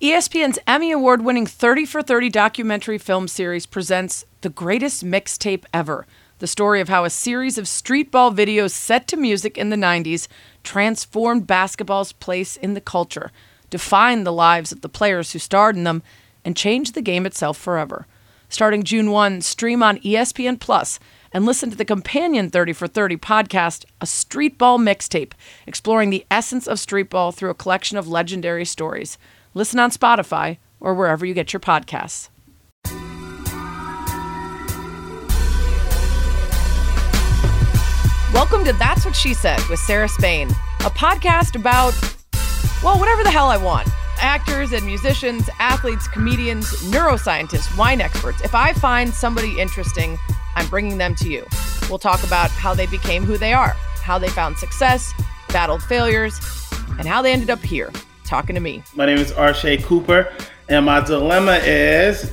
ESPN's Emmy Award winning 30 for 30 documentary film series presents The Greatest Mixtape Ever, the story of how a series of streetball videos set to music in the 90s transformed basketball's place in the culture, defined the lives of the players who starred in them, and changed the game itself forever. Starting June 1, stream on ESPN Plus and listen to the companion 30 for 30 podcast, A Streetball Mixtape, exploring the essence of streetball through a collection of legendary stories. Listen on Spotify or wherever you get your podcasts. Welcome to That's What She Said with Sarah Spain, a podcast about, well, whatever the hell I want actors and musicians, athletes, comedians, neuroscientists, wine experts. If I find somebody interesting, I'm bringing them to you. We'll talk about how they became who they are, how they found success, battled failures, and how they ended up here talking to me. My name is Arshay Cooper, and my dilemma is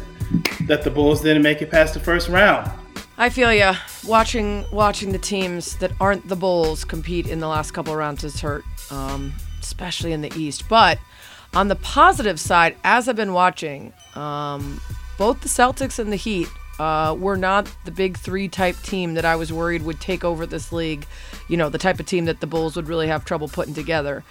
that the Bulls didn't make it past the first round. I feel you. Watching watching the teams that aren't the Bulls compete in the last couple of rounds has hurt, um, especially in the East. But on the positive side, as I've been watching, um, both the Celtics and the Heat uh, were not the big three type team that I was worried would take over this league. You know, the type of team that the Bulls would really have trouble putting together.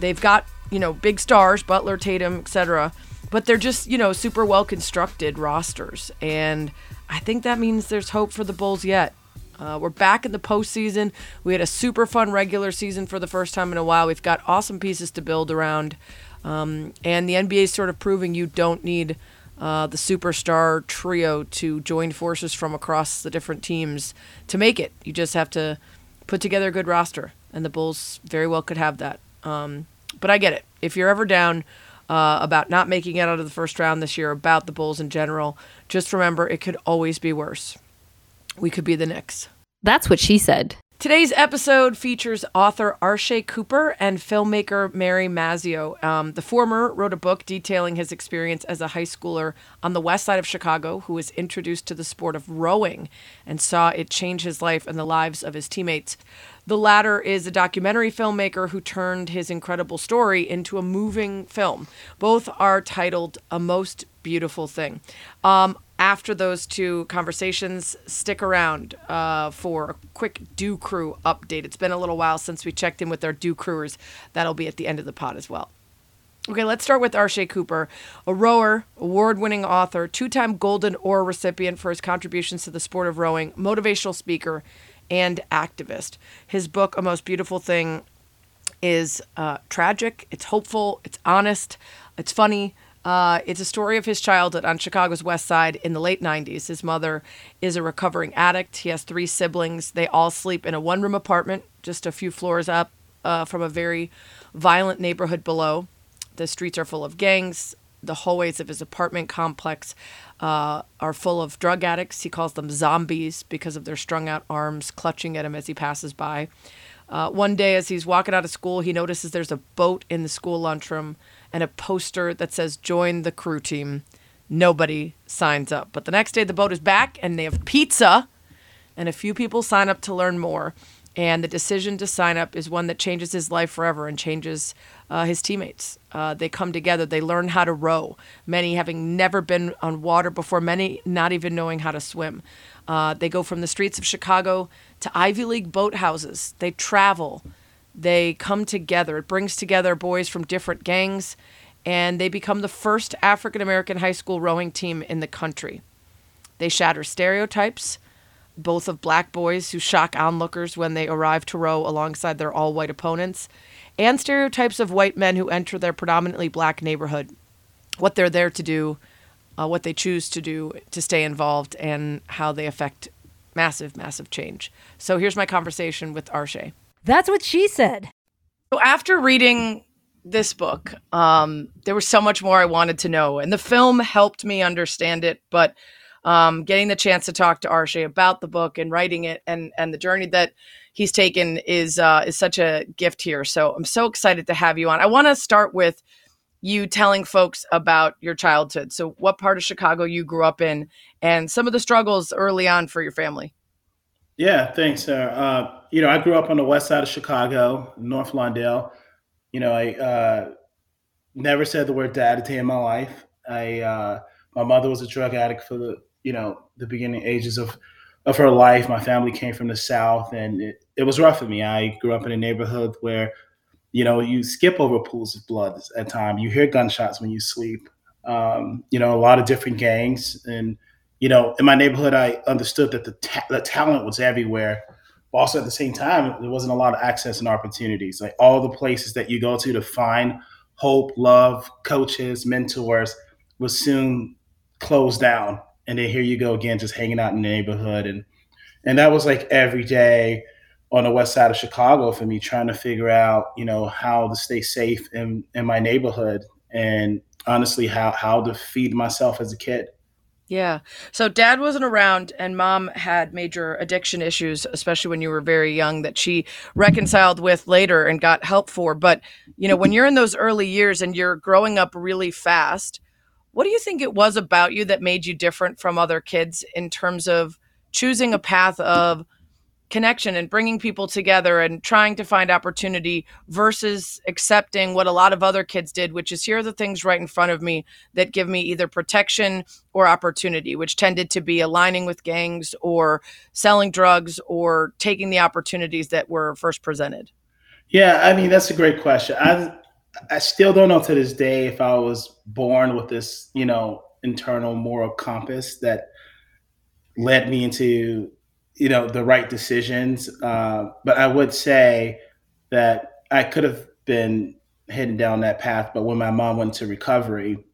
They've got you know, big stars, Butler, Tatum, etc. But they're just, you know, super well constructed rosters. And I think that means there's hope for the Bulls yet. Uh, we're back in the postseason. We had a super fun regular season for the first time in a while. We've got awesome pieces to build around. Um, and the NBA is sort of proving you don't need uh, the superstar trio to join forces from across the different teams to make it. You just have to put together a good roster. And the Bulls very well could have that. Um, but I get it. If you're ever down uh, about not making it out of the first round this year, about the Bulls in general, just remember it could always be worse. We could be the Knicks. That's what she said. Today's episode features author Arshay Cooper and filmmaker Mary Mazzio. Um, the former wrote a book detailing his experience as a high schooler on the west side of Chicago who was introduced to the sport of rowing and saw it change his life and the lives of his teammates. The latter is a documentary filmmaker who turned his incredible story into a moving film. Both are titled A Most Beautiful Thing. Um, after those two conversations, stick around uh, for a quick Do Crew update. It's been a little while since we checked in with our Do Crewers. That'll be at the end of the pod as well. Okay, let's start with Arshay Cooper, a rower, award winning author, two time Golden Oar recipient for his contributions to the sport of rowing, motivational speaker, and activist. His book, A Most Beautiful Thing, is uh, tragic, it's hopeful, it's honest, it's funny. Uh, it's a story of his childhood on Chicago's West Side in the late 90s. His mother is a recovering addict. He has three siblings. They all sleep in a one room apartment just a few floors up uh, from a very violent neighborhood below. The streets are full of gangs. The hallways of his apartment complex uh, are full of drug addicts. He calls them zombies because of their strung out arms clutching at him as he passes by. Uh, one day, as he's walking out of school, he notices there's a boat in the school lunchroom and a poster that says, Join the crew team. Nobody signs up. But the next day, the boat is back and they have pizza, and a few people sign up to learn more. And the decision to sign up is one that changes his life forever and changes uh, his teammates. Uh, they come together, they learn how to row, many having never been on water before, many not even knowing how to swim. Uh, they go from the streets of Chicago to Ivy League boathouses. They travel, they come together. It brings together boys from different gangs, and they become the first African American high school rowing team in the country. They shatter stereotypes both of black boys who shock onlookers when they arrive to row alongside their all white opponents, and stereotypes of white men who enter their predominantly black neighborhood, what they're there to do, uh, what they choose to do to stay involved, and how they affect massive, massive change. So here's my conversation with Arshay. That's what she said. So after reading this book, um, there was so much more I wanted to know, and the film helped me understand it, but um, getting the chance to talk to Arshay about the book and writing it and and the journey that he's taken is uh, is such a gift here. So I'm so excited to have you on. I want to start with you telling folks about your childhood. So what part of Chicago you grew up in, and some of the struggles early on for your family. Yeah, thanks, sir. Uh, you know, I grew up on the west side of Chicago, North Lawndale. You know, I uh, never said the word dad a day in my life. I uh, my mother was a drug addict for the you know the beginning ages of of her life. My family came from the south, and it, it was rough for me. I grew up in a neighborhood where you know you skip over pools of blood at time. You hear gunshots when you sleep. Um, you know a lot of different gangs, and you know in my neighborhood, I understood that the ta- the talent was everywhere. But also at the same time, there wasn't a lot of access and opportunities. Like all the places that you go to to find hope, love, coaches, mentors was soon closed down. And then here you go again, just hanging out in the neighborhood. And and that was like every day on the west side of Chicago for me, trying to figure out, you know, how to stay safe in, in my neighborhood and honestly how how to feed myself as a kid. Yeah. So dad wasn't around and mom had major addiction issues, especially when you were very young, that she reconciled with later and got help for. But, you know, when you're in those early years and you're growing up really fast, what do you think it was about you that made you different from other kids in terms of choosing a path of connection and bringing people together and trying to find opportunity versus accepting what a lot of other kids did, which is here are the things right in front of me that give me either protection or opportunity, which tended to be aligning with gangs or selling drugs or taking the opportunities that were first presented? Yeah, I mean, that's a great question. I, I still don't know to this day if I was born with this, you know, internal moral compass that led me into you know the right decisions. Uh, but I would say that I could have been heading down that path. But when my mom went to recovery,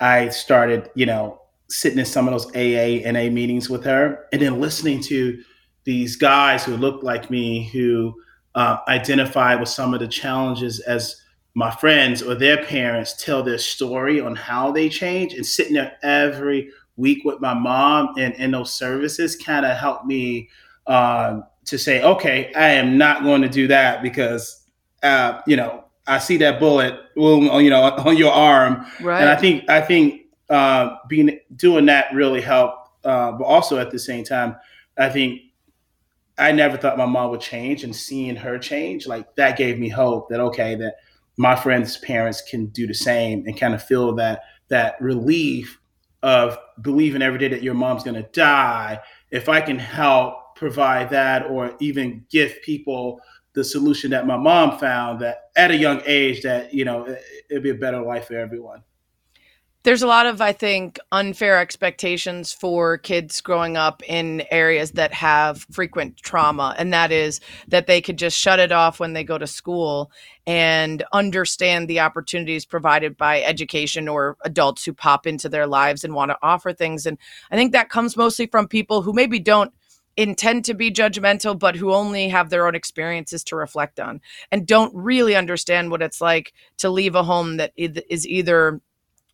I started, you know, sitting in some of those AA and NA meetings with her, and then listening to these guys who looked like me, who uh, identified with some of the challenges as my friends or their parents tell their story on how they change, and sitting there every week with my mom and in those services kind of helped me uh, to say, okay, I am not going to do that because, uh, you know, I see that bullet, you know, on your arm, right. and I think I think uh, being doing that really helped. Uh, but also at the same time, I think I never thought my mom would change, and seeing her change, like that, gave me hope that okay, that my friends' parents can do the same and kind of feel that that relief of believing every day that your mom's going to die, if I can help provide that or even give people the solution that my mom found that at a young age that, you know, it'd be a better life for everyone there's a lot of i think unfair expectations for kids growing up in areas that have frequent trauma and that is that they could just shut it off when they go to school and understand the opportunities provided by education or adults who pop into their lives and want to offer things and i think that comes mostly from people who maybe don't intend to be judgmental but who only have their own experiences to reflect on and don't really understand what it's like to leave a home that is either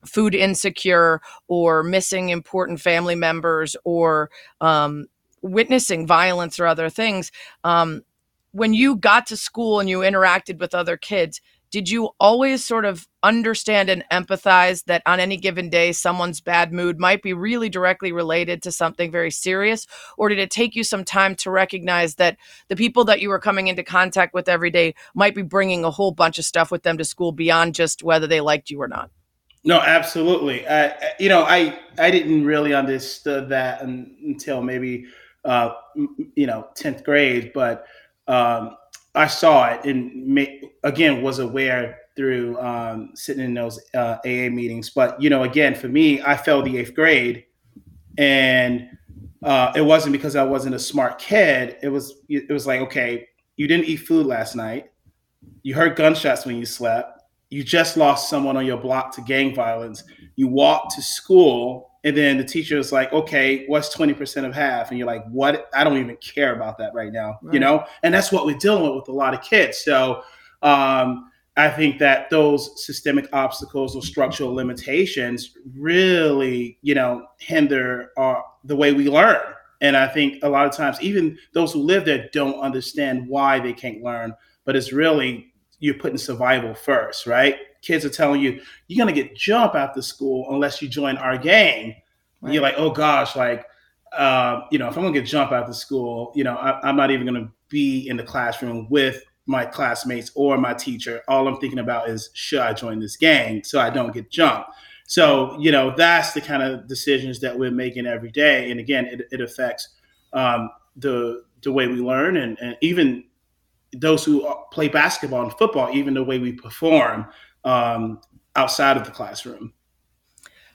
food insecure or missing important family members or um, witnessing violence or other things. Um, when you got to school and you interacted with other kids, did you always sort of understand and empathize that on any given day someone's bad mood might be really directly related to something very serious or did it take you some time to recognize that the people that you were coming into contact with every day might be bringing a whole bunch of stuff with them to school beyond just whether they liked you or not no, absolutely. Uh, you know, I I didn't really understood that until maybe uh, you know tenth grade, but um, I saw it and again was aware through um, sitting in those uh, AA meetings. But you know, again, for me, I failed the eighth grade, and uh, it wasn't because I wasn't a smart kid. It was it was like okay, you didn't eat food last night. You heard gunshots when you slept you just lost someone on your block to gang violence. You walk to school, and then the teacher is like, okay, what's 20% of half? And you're like, what? I don't even care about that right now, right. you know? And that's what we're dealing with with a lot of kids. So um, I think that those systemic obstacles or structural limitations really, you know, hinder our, the way we learn. And I think a lot of times, even those who live there don't understand why they can't learn, but it's really you're putting survival first, right? Kids are telling you you're gonna get jump after school unless you join our gang. Right. You're like, oh gosh, like uh, you know, if I'm gonna get jump after school, you know, I, am not even gonna be in the classroom with my classmates or my teacher. All I'm thinking about is should I join this gang so I don't get jumped. So you know that's the kind of decisions that we're making every day, and again, it, it affects um, the the way we learn and, and even those who play basketball and football, even the way we perform um, outside of the classroom.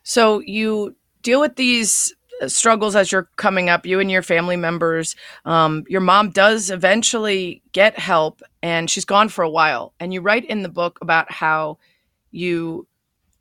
So you deal with these struggles as you're coming up, you and your family members. Um, your mom does eventually get help, and she's gone for a while. And you write in the book about how you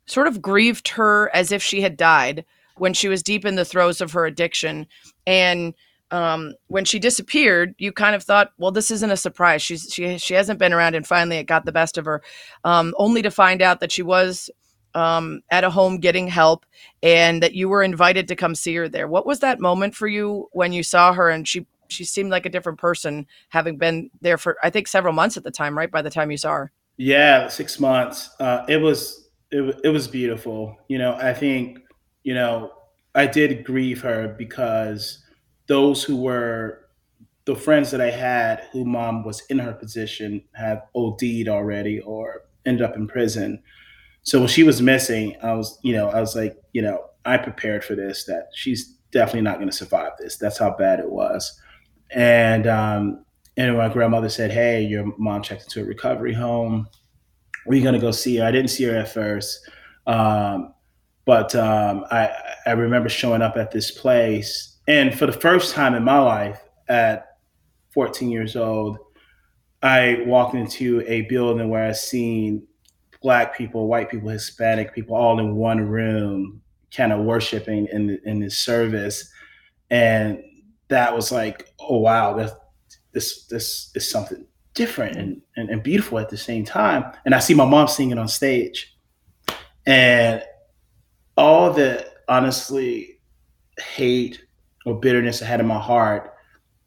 sort of grieved her as if she had died when she was deep in the throes of her addiction. And um, when she disappeared, you kind of thought, well, this isn't a surprise. She's she she hasn't been around, and finally it got the best of her, um, only to find out that she was um, at a home getting help, and that you were invited to come see her there. What was that moment for you when you saw her and she she seemed like a different person, having been there for I think several months at the time, right? By the time you saw her, yeah, six months. Uh, it was it, it was beautiful. You know, I think you know I did grieve her because those who were the friends that I had who mom was in her position have OD'd already or ended up in prison. So when she was missing, I was, you know, I was like, you know, I prepared for this, that she's definitely not going to survive this. That's how bad it was. And, um, and my grandmother said, Hey, your mom checked into a recovery home. Were going to go see her? I didn't see her at first. Um, but um, I, I remember showing up at this place and for the first time in my life, at 14 years old, I walked into a building where I seen black people, white people, Hispanic people, all in one room, kind of worshiping in in this service, and that was like, oh wow, this this this is something different and, and, and beautiful at the same time. And I see my mom singing on stage, and all the honestly hate or bitterness I had in my heart,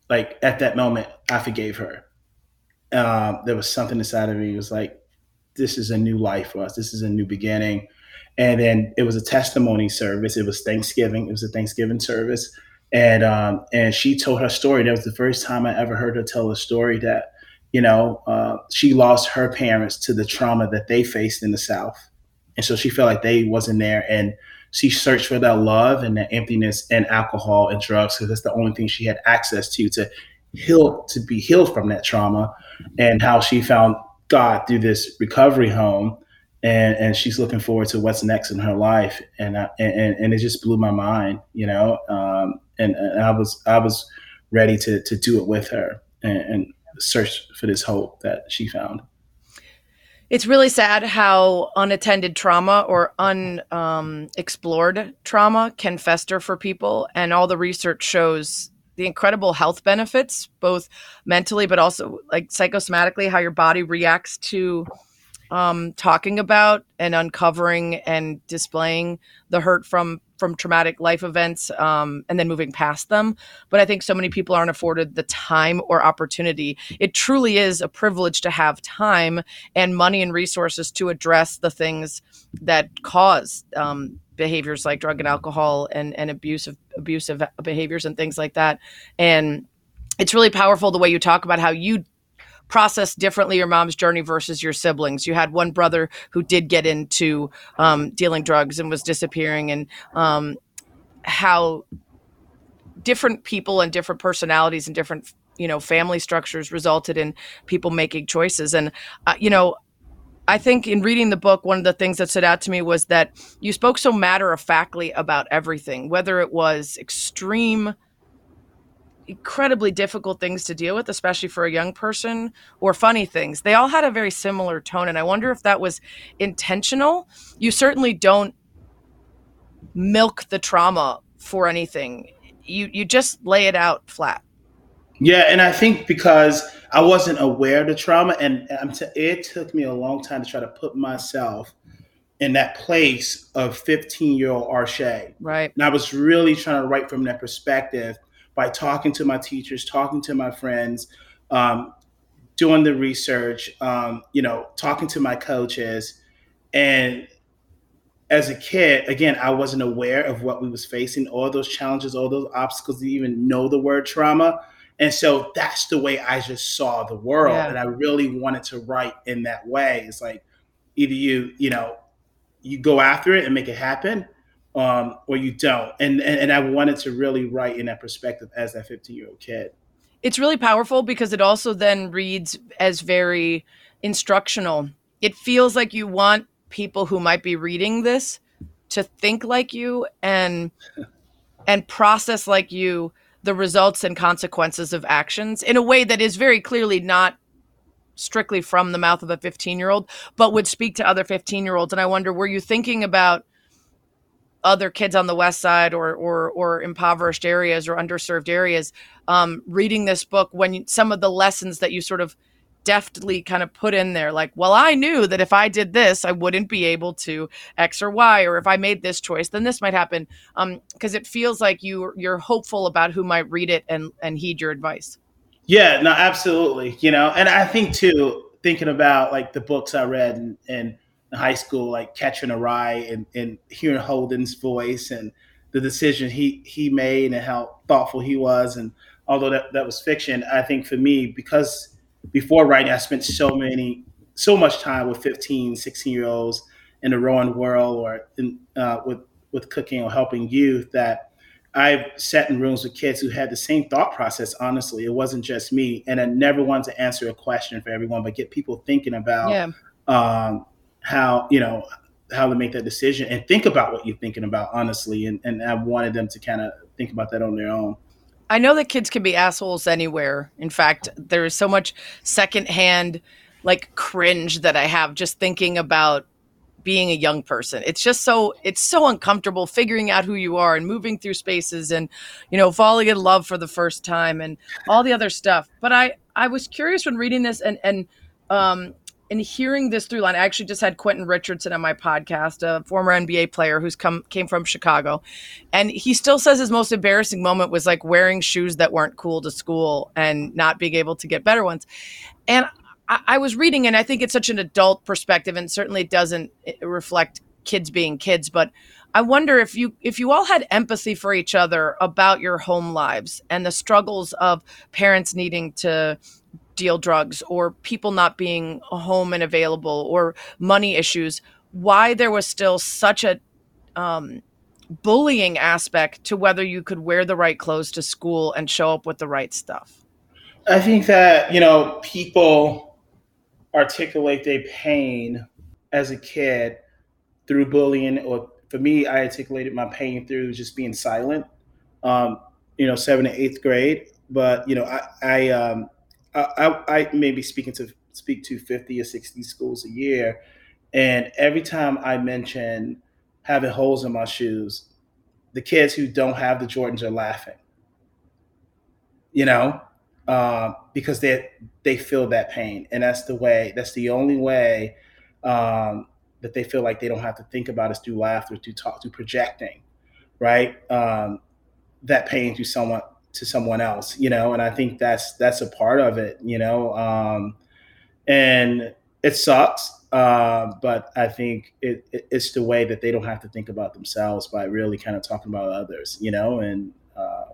like at that moment, I forgave her. Um, there was something inside of me. Was like, this is a new life for us. This is a new beginning. And then it was a testimony service. It was Thanksgiving. It was a Thanksgiving service. And um, and she told her story. That was the first time I ever heard her tell a story that, you know, uh, she lost her parents to the trauma that they faced in the South. And so she felt like they wasn't there. And she searched for that love and that emptiness and alcohol and drugs because that's the only thing she had access to to heal to be healed from that trauma and how she found God through this recovery home and and she's looking forward to what's next in her life. And and and it just blew my mind you know um, and, and I was I was ready to to do it with her and, and search for this hope that she found it's really sad how unattended trauma or unexplored um, trauma can fester for people. And all the research shows the incredible health benefits, both mentally, but also like psychosomatically, how your body reacts to um, talking about and uncovering and displaying the hurt from from traumatic life events um, and then moving past them. But I think so many people aren't afforded the time or opportunity. It truly is a privilege to have time and money and resources to address the things that cause um, behaviors like drug and alcohol and, and abusive abusive behaviors and things like that. And it's really powerful the way you talk about how you process differently your mom's journey versus your siblings. You had one brother who did get into um, dealing drugs and was disappearing, and um, how different people and different personalities and different you know family structures resulted in people making choices. And uh, you know, I think in reading the book, one of the things that stood out to me was that you spoke so matter of factly about everything, whether it was extreme incredibly difficult things to deal with, especially for a young person, or funny things. They all had a very similar tone. And I wonder if that was intentional. You certainly don't milk the trauma for anything, you, you just lay it out flat. Yeah, and I think because I wasn't aware of the trauma, and t- it took me a long time to try to put myself in that place of 15 year old Arshay. Right. And I was really trying to write from that perspective by talking to my teachers, talking to my friends, um, doing the research, um, you know, talking to my coaches. And as a kid, again, I wasn't aware of what we was facing, all those challenges, all those obstacles to even know the word trauma. And so that's the way I just saw the world. Yeah. And I really wanted to write in that way. It's like either you, you know, you go after it and make it happen, um, or you don't. And, and and I wanted to really write in that perspective as that 15 year old kid. It's really powerful because it also then reads as very instructional. It feels like you want people who might be reading this to think like you and and process like you the results and consequences of actions in a way that is very clearly not strictly from the mouth of a 15 year old, but would speak to other 15 year olds. And I wonder, were you thinking about other kids on the west side or or, or impoverished areas or underserved areas um, reading this book when you, some of the lessons that you sort of deftly kind of put in there like well i knew that if i did this i wouldn't be able to x or y or if i made this choice then this might happen um because it feels like you you're hopeful about who might read it and and heed your advice Yeah, no, absolutely. You know, and I think too, thinking about like the books I read and in high school, like Catching a Rye, and, and hearing Holden's voice and the decision he he made and how thoughtful he was, and although that, that was fiction, I think for me because before writing, I spent so many so much time with 15, 16 year olds in the rowing world or in, uh, with with cooking or helping youth that I've sat in rooms with kids who had the same thought process. Honestly, it wasn't just me, and I never wanted to answer a question for everyone, but get people thinking about yeah um, how you know how to make that decision and think about what you're thinking about. Honestly, and and I wanted them to kind of think about that on their own. I know that kids can be assholes anywhere. In fact, there is so much secondhand like cringe that I have just thinking about being a young person. It's just so it's so uncomfortable figuring out who you are and moving through spaces and you know falling in love for the first time and all the other stuff. But I I was curious when reading this and and um and hearing this through line. I actually just had Quentin Richardson on my podcast, a former NBA player who's come came from Chicago, and he still says his most embarrassing moment was like wearing shoes that weren't cool to school and not being able to get better ones. And I, I was reading, and I think it's such an adult perspective, and certainly it doesn't reflect kids being kids. But I wonder if you if you all had empathy for each other about your home lives and the struggles of parents needing to deal drugs or people not being home and available or money issues why there was still such a um, bullying aspect to whether you could wear the right clothes to school and show up with the right stuff I think that you know people articulate their pain as a kid through bullying, or for me, I articulated my pain through just being silent. Um, you know, seventh and eighth grade, but you know, I I, um, I, I I may be speaking to speak to fifty or sixty schools a year, and every time I mention having holes in my shoes, the kids who don't have the Jordans are laughing. You know, uh, because they they feel that pain, and that's the way. That's the only way um, that they feel like they don't have to think about is through laughter, through talk, through projecting, right? Um, that pain to someone to someone else, you know. And I think that's that's a part of it, you know. Um, and it sucks, uh, but I think it, it, it's the way that they don't have to think about themselves by really kind of talking about others, you know. And uh,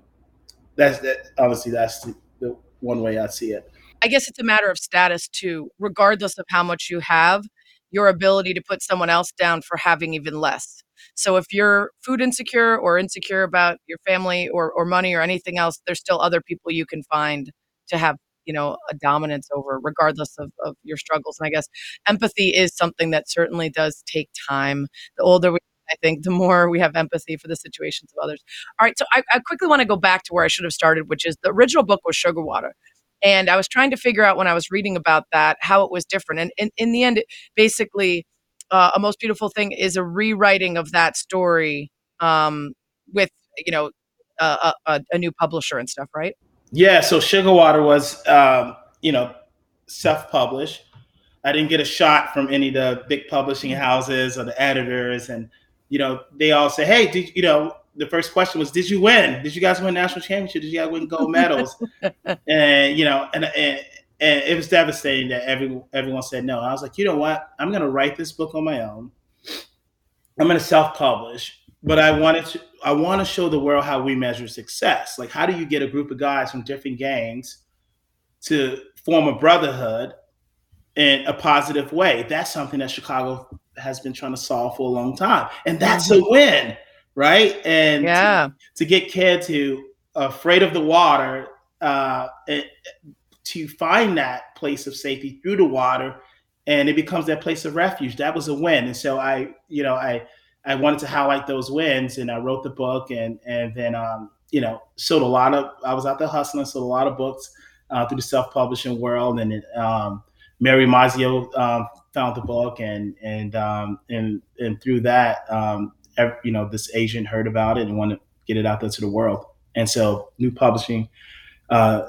that's that. Obviously, that's the, the one way I see it. I guess it's a matter of status too, regardless of how much you have, your ability to put someone else down for having even less. So if you're food insecure or insecure about your family or, or money or anything else, there's still other people you can find to have, you know, a dominance over, regardless of, of your struggles. And I guess empathy is something that certainly does take time. The older we I think the more we have empathy for the situations of others. All right, so I, I quickly want to go back to where I should have started, which is the original book was Sugar Water. And I was trying to figure out when I was reading about that how it was different. And in, in the end, it basically, uh, a most beautiful thing is a rewriting of that story um, with you know a, a, a, new publisher and stuff, right? Yeah. So Sugar Water was um, you know self-published. I didn't get a shot from any of the big publishing houses or the editors, and you know they all say, "Hey, did you know?" The first question was, "Did you win? Did you guys win national championship? Did you guys win gold medals?" and you know, and, and and it was devastating that every everyone said no. I was like, you know what? I'm going to write this book on my own. I'm going to self-publish, but I wanted to I want to show the world how we measure success. Like how do you get a group of guys from different gangs to form a brotherhood in a positive way? That's something that Chicago has been trying to solve for a long time. And that's a win, right? And yeah. to, to get kids who are afraid of the water uh, to find that place of safety through the water and it becomes that place of refuge. That was a win. And so I, you know, I I wanted to highlight those wins, and I wrote the book, and and then um, you know sold a lot of. I was out there hustling, sold a lot of books uh, through the self publishing world, and um, Mary Mazzio um, found the book, and and um, and and through that, um, every, you know, this agent heard about it and wanted to get it out there to the world, and so new publishing uh,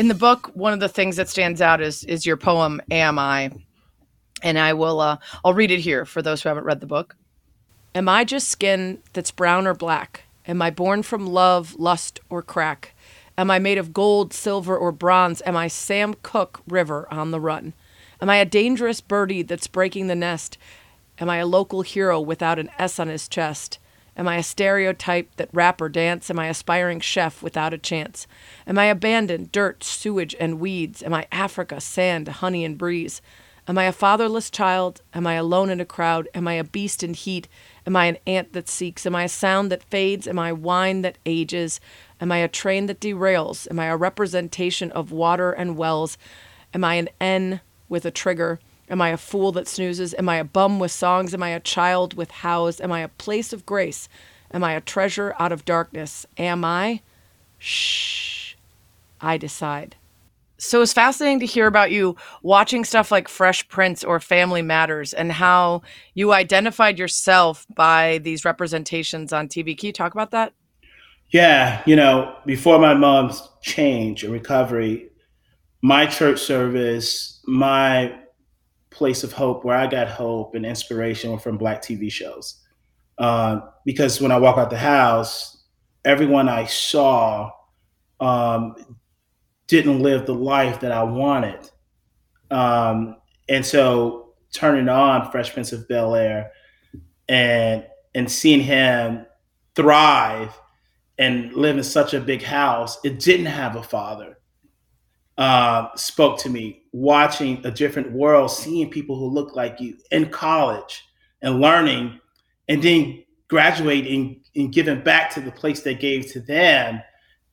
In the book, one of the things that stands out is is your poem "Am I," and I will uh, I'll read it here for those who haven't read the book. Am I just skin that's brown or black? Am I born from love, lust, or crack? Am I made of gold, silver, or bronze? Am I Sam Cooke River on the run? Am I a dangerous birdie that's breaking the nest? Am I a local hero without an S on his chest? Am I a stereotype that rap or dance? Am I aspiring chef without a chance? Am I abandoned, dirt, sewage, and weeds? Am I Africa, sand, honey, and breeze? Am I a fatherless child? Am I alone in a crowd? Am I a beast in heat? Am I an ant that seeks? Am I a sound that fades? Am I wine that ages? Am I a train that derails? Am I a representation of water and wells? Am I an N with a trigger? Am I a fool that snoozes? Am I a bum with songs? Am I a child with hows? Am I a place of grace? Am I a treasure out of darkness? Am I? Shh. I decide. So it's fascinating to hear about you watching stuff like Fresh Prince or Family Matters and how you identified yourself by these representations on TV. Can you talk about that? Yeah, you know, before my mom's change and recovery, my church service, my place of hope where I got hope and inspiration from black TV shows. Uh, because when I walk out the house, everyone I saw um, didn't live the life that I wanted. Um, and so turning on Fresh Prince of Bel Air and and seeing him thrive and live in such a big house, it didn't have a father uh, spoke to me watching a different world, seeing people who look like you in college and learning, and then graduating and giving back to the place they gave to them.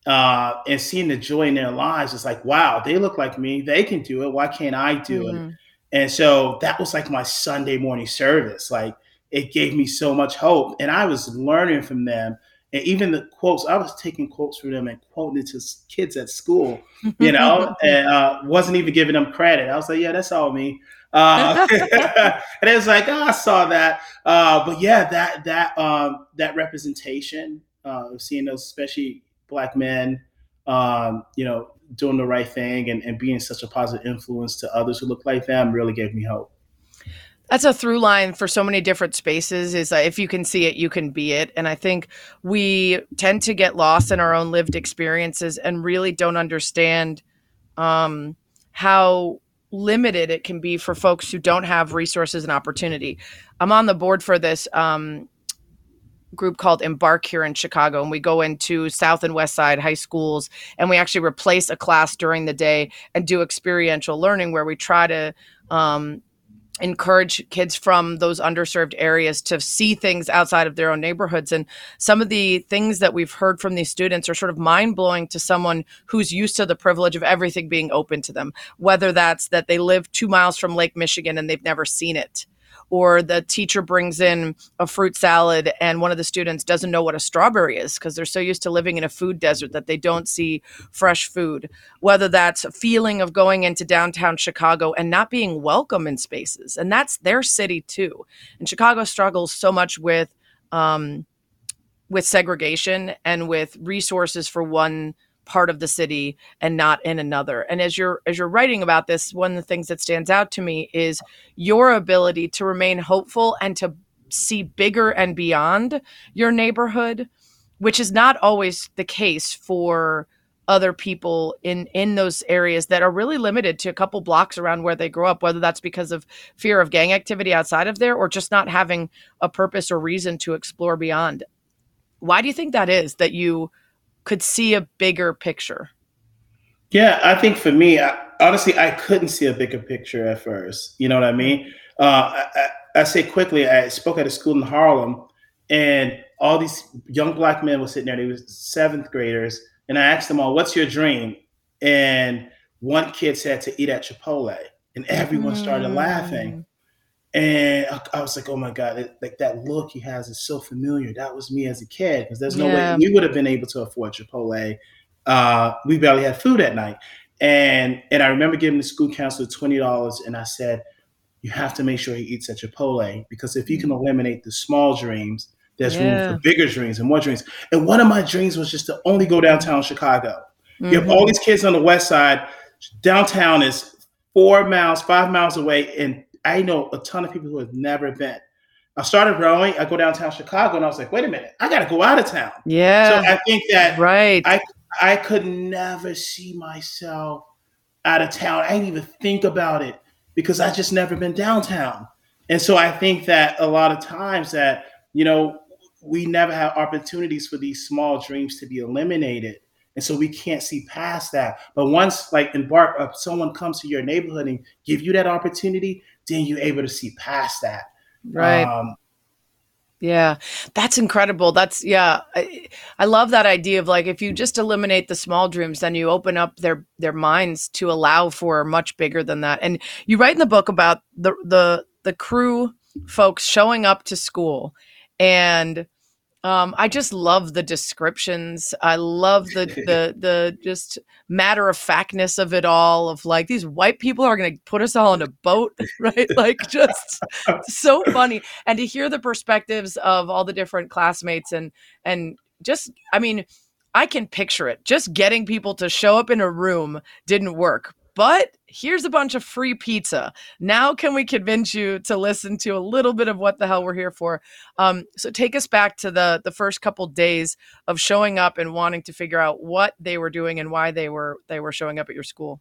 Uh, and seeing the joy in their lives it's like wow they look like me they can do it why can't i do mm-hmm. it and so that was like my sunday morning service like it gave me so much hope and i was learning from them and even the quotes i was taking quotes from them and quoting it to kids at school you know and uh, wasn't even giving them credit. I was like yeah that's all me. Uh, and it was like oh, i saw that. Uh, but yeah that that um, that representation uh, of seeing those especially black men um, you know doing the right thing and, and being such a positive influence to others who look like them really gave me hope that's a through line for so many different spaces is that if you can see it you can be it. And i think we tend to get lost in our own lived experiences and really don't understand um, how limited it can be for folks who don't have resources and opportunity. I'm on the board for this um, group called Embark here in Chicago, and we go into South and West Side high schools, and we actually replace a class during the day and do experiential learning where we try to um, encourage kids from those underserved areas to see things outside of their own neighborhoods. And some of the things that we've heard from these students are sort of mind blowing to someone who's used to the privilege of everything being open to them, whether that's that they live two miles from Lake Michigan and they've never seen it or the teacher brings in a fruit salad and one of the students doesn't know what a strawberry is because they're so used to living in a food desert that they don't see fresh food. Whether that's a feeling of going into downtown chicago and not being welcome in spaces and that's their city too. And chicago struggles so much with um, with segregation and with resources for one part of the city and not in another. And as you're as you're writing about this one of the things that stands out to me is your ability to remain hopeful and to see bigger and beyond your neighborhood which is not always the case for other people in in those areas that are really limited to a couple blocks around where they grow up whether that's because of fear of gang activity outside of there or just not having a purpose or reason to explore beyond. Why do you think that is that you could see a bigger picture? Yeah, I think for me, I, honestly, I couldn't see a bigger picture at first. You know what I mean? Uh, I, I, say quickly, I spoke at a school in Harlem, and all these young black men were sitting there. They were seventh graders, and I asked them all, "What's your dream?" And one kid said to eat at Chipotle, and everyone started mm. laughing. And I, I, was like, oh my God, it, like that look he has is so familiar. That was me as a kid because there's no yeah. way we would have been able to afford Chipotle. Uh, we barely had food at night. And and I remember giving the school counselor twenty dollars, and I said, you have to make sure he eats at Chipotle because if you can eliminate the small dreams, there's yeah. room for bigger dreams and more dreams. And one of my dreams was just to only go downtown Chicago. Mm-hmm. You have mm-hmm. all these kids on the west side. Downtown is four miles, five miles away, and I know a ton of people who have never been. I started rowing. I go downtown Chicago, and I was like, wait a minute, I got to go out of town. Yeah. So I think that right. I I could never see myself out of town. I didn't even think about it because I just never been downtown. And so I think that a lot of times that you know we never have opportunities for these small dreams to be eliminated and so we can't see past that. But once like embark, uh, someone comes to your neighborhood and give you that opportunity, then you're able to see past that. Right. Um, yeah, that's incredible. That's yeah. I, I love that idea of like if you just eliminate the small dreams, then you open up their their minds to allow for much bigger than that. And you write in the book about the the the crew folks showing up to school and um, I just love the descriptions. I love the the the just matter of factness of it all. Of like these white people are going to put us all in a boat, right? Like just so funny, and to hear the perspectives of all the different classmates and and just I mean, I can picture it. Just getting people to show up in a room didn't work, but here's a bunch of free pizza. Now, can we convince you to listen to a little bit of what the hell we're here for? Um, so, take us back to the the first couple days of showing up and wanting to figure out what they were doing and why they were they were showing up at your school.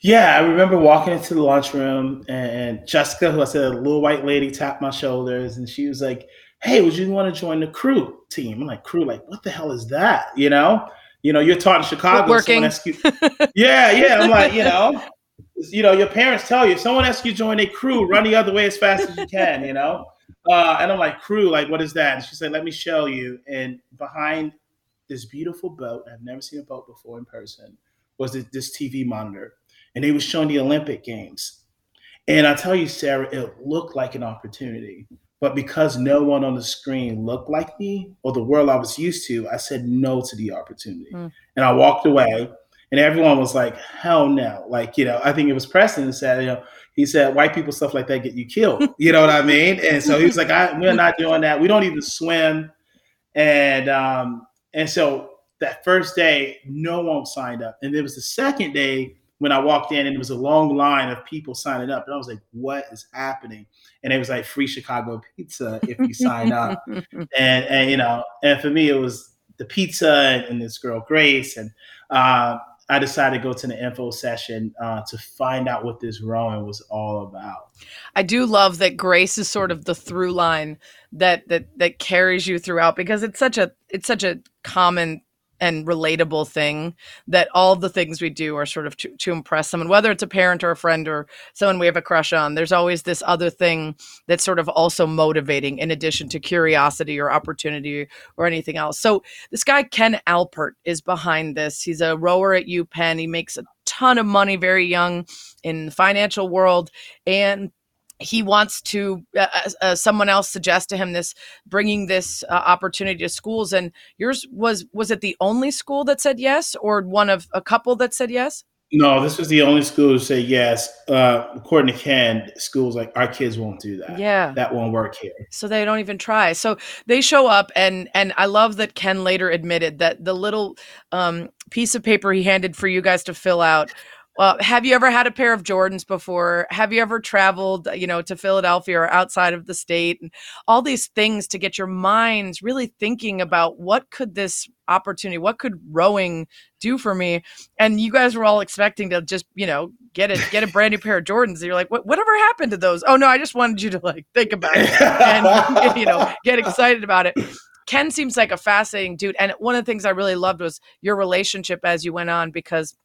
Yeah, I remember walking into the lunchroom and Jessica, who I said a little white lady, tapped my shoulders and she was like, "Hey, would you want to join the crew team?" I'm like, "Crew? Like, what the hell is that?" You know? You know, you're taught in Chicago. Working. You, yeah, yeah. I'm like, you know, you know, your parents tell you someone asks you to join a crew, run the other way as fast as you can. You know, uh, and I'm like, crew, like, what is that? And she said, let me show you. And behind this beautiful boat, I've never seen a boat before in person, was this TV monitor, and they was showing the Olympic Games. And I tell you, Sarah, it looked like an opportunity. But because no one on the screen looked like me or the world I was used to, I said no to the opportunity. Mm. And I walked away and everyone was like, hell no. Like, you know, I think it was Preston said, you know, he said, white people, stuff like that get you killed. You know what I mean? And so he was like, I, we're not doing that. We don't even swim. And, um, and so that first day, no one signed up. And it was the second day when I walked in and there was a long line of people signing up. And I was like, what is happening? And it was like free Chicago pizza if you sign up. and, and, you know, and for me, it was the pizza and, and this girl, Grace. And, uh, I decided to go to the info session uh, to find out what this rowing was all about. I do love that grace is sort of the through line that that that carries you throughout because it's such a it's such a common and relatable thing that all the things we do are sort of to, to impress someone, whether it's a parent or a friend or someone we have a crush on. There's always this other thing that's sort of also motivating in addition to curiosity or opportunity or anything else. So this guy, Ken Alpert, is behind this. He's a rower at UPenn. He makes a ton of money very young in the financial world. And he wants to uh, uh, uh, someone else suggest to him this bringing this uh, opportunity to schools and yours was was it the only school that said yes or one of a couple that said yes? No this was the only school to say yes. Uh, according to ken schools like our kids won't do that. Yeah. That won't work here. So they don't even try. So they show up and and i love that ken later admitted that the little um, piece of paper he handed for you guys to fill out well, have you ever had a pair of Jordans before? Have you ever traveled, you know, to Philadelphia or outside of the state? And all these things to get your minds really thinking about what could this opportunity, what could rowing do for me? And you guys were all expecting to just, you know, get it, get a brand new pair of Jordans. And you're like, what, whatever happened to those? Oh no, I just wanted you to like think about it and you know get excited about it. Ken seems like a fascinating dude. And one of the things I really loved was your relationship as you went on because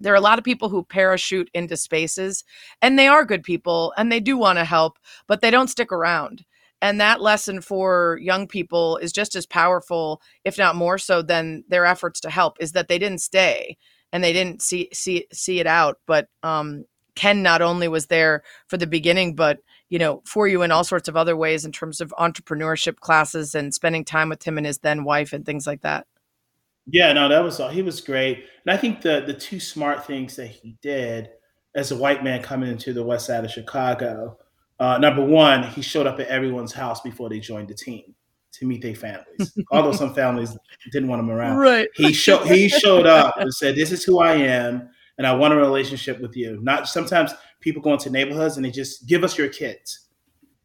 there are a lot of people who parachute into spaces and they are good people and they do want to help but they don't stick around and that lesson for young people is just as powerful if not more so than their efforts to help is that they didn't stay and they didn't see see see it out but um, ken not only was there for the beginning but you know for you in all sorts of other ways in terms of entrepreneurship classes and spending time with him and his then wife and things like that yeah, no, that was all. he was great, and I think the the two smart things that he did as a white man coming into the West Side of Chicago. Uh, number one, he showed up at everyone's house before they joined the team to meet their families. Although some families didn't want him around, right? He showed he showed up and said, "This is who I am, and I want a relationship with you." Not sometimes people go into neighborhoods and they just give us your kids,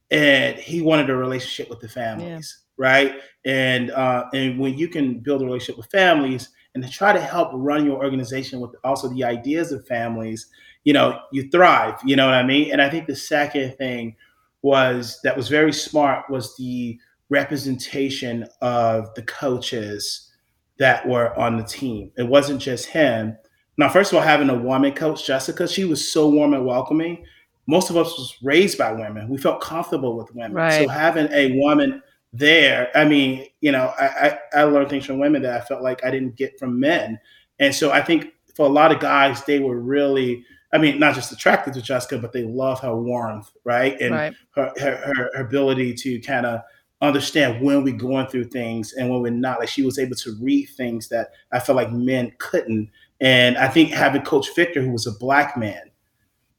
and he wanted a relationship with the families. Yeah right? And uh, and when you can build a relationship with families and to try to help run your organization with also the ideas of families, you know, you thrive. You know what I mean? And I think the second thing was that was very smart was the representation of the coaches that were on the team. It wasn't just him. Now, first of all, having a woman coach, Jessica, she was so warm and welcoming. Most of us was raised by women. We felt comfortable with women. Right. So having a woman there, I mean, you know, I, I, I learned things from women that I felt like I didn't get from men. And so I think for a lot of guys, they were really, I mean, not just attracted to Jessica, but they love her warmth, right? And right. Her, her, her ability to kind of understand when we're going through things and when we're not. Like she was able to read things that I felt like men couldn't. And I think having Coach Victor, who was a black man,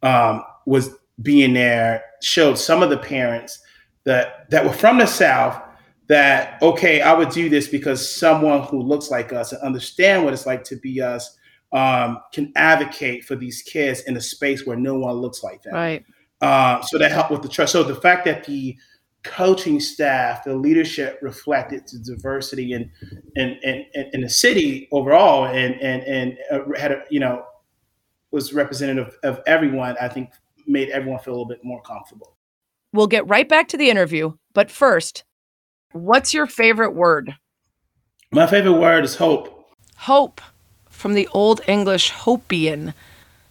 um, was being there, showed some of the parents that that were from the South that okay, I would do this because someone who looks like us and understand what it's like to be us um, can advocate for these kids in a space where no one looks like them. Right. Uh, so that helped with the trust. So the fact that the coaching staff, the leadership reflected the diversity in in, in, in the city overall, and and and uh, had a, you know was representative of everyone. I think made everyone feel a little bit more comfortable. We'll get right back to the interview, but first, what's your favorite word? My favorite word is hope. Hope, from the Old English hopian,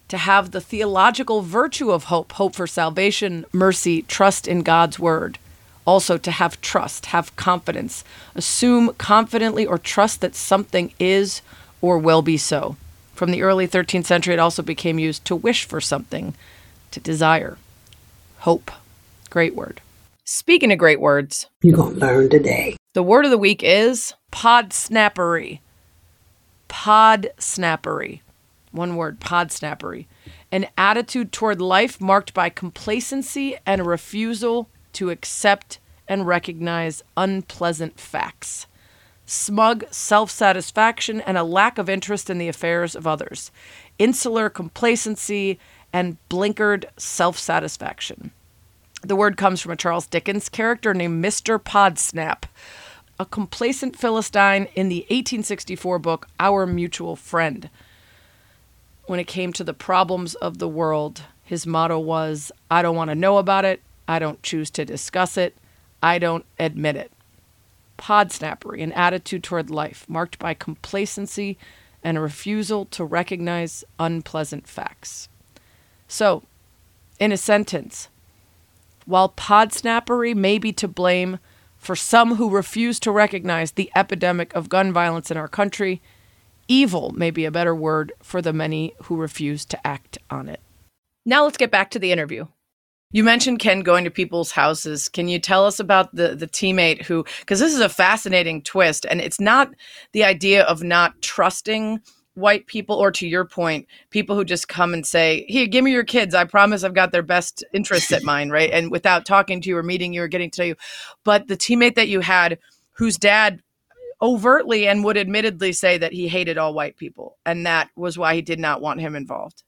to have the theological virtue of hope, hope for salvation, mercy, trust in God's word. Also, to have trust, have confidence, assume confidently or trust that something is or will be so. From the early 13th century, it also became used to wish for something, to desire. Hope. Great word. Speaking of great words, you're going to learn today. The word of the week is podsnappery. Podsnappery. One word, podsnappery. An attitude toward life marked by complacency and a refusal to accept and recognize unpleasant facts. Smug self satisfaction and a lack of interest in the affairs of others. Insular complacency and blinkered self satisfaction. The word comes from a Charles Dickens character named Mr. Podsnap, a complacent Philistine in the 1864 book Our Mutual Friend. when it came to the problems of the world, his motto was I don't want to know about it. I don't choose to discuss it. I don't admit it. Podsnappery, an attitude toward life marked by complacency and a refusal to recognize unpleasant facts. So, in a sentence, while podsnappery may be to blame for some who refuse to recognize the epidemic of gun violence in our country, evil may be a better word for the many who refuse to act on it. Now let's get back to the interview. You mentioned Ken going to people's houses. Can you tell us about the the teammate who because this is a fascinating twist and it's not the idea of not trusting white people or to your point people who just come and say here give me your kids. I promise i've got their best interests at mine right? And without talking to you or meeting you or getting to know you. But the teammate that you had whose dad overtly and would admittedly say that he hated all white people and that was why he did not want him involved.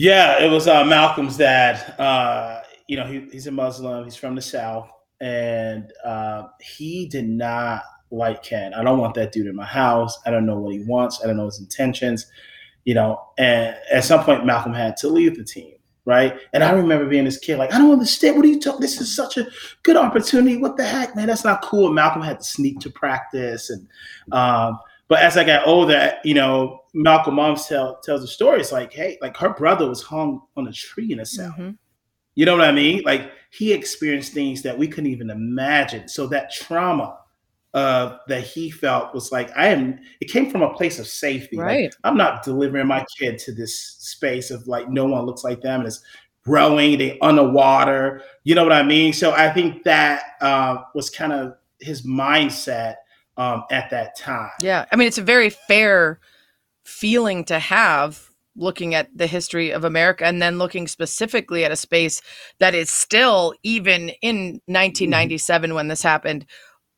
Yeah, it was uh, Malcolm's dad. Uh, you know, he, he's a Muslim. He's from the South, and uh, he did not like Ken. I don't want that dude in my house. I don't know what he wants. I don't know his intentions. You know, and at some point, Malcolm had to leave the team, right? And I remember being this kid, like, I don't understand. What are you talking? This is such a good opportunity. What the heck, man? That's not cool. And Malcolm had to sneak to practice, and um, but as I got older, you know, Malcolm Moms tell, tells the story. It's like, hey, like her brother was hung on a tree in a cell. Mm-hmm. You know what I mean? Like he experienced things that we couldn't even imagine. So that trauma uh, that he felt was like, I am. It came from a place of safety. Right. Like, I'm not delivering my kid to this space of like no one looks like them and it's growing. They underwater. You know what I mean? So I think that uh, was kind of his mindset um, at that time. Yeah. I mean, it's a very fair feeling to have looking at the history of America and then looking specifically at a space that is still, even in 1997 mm-hmm. when this happened,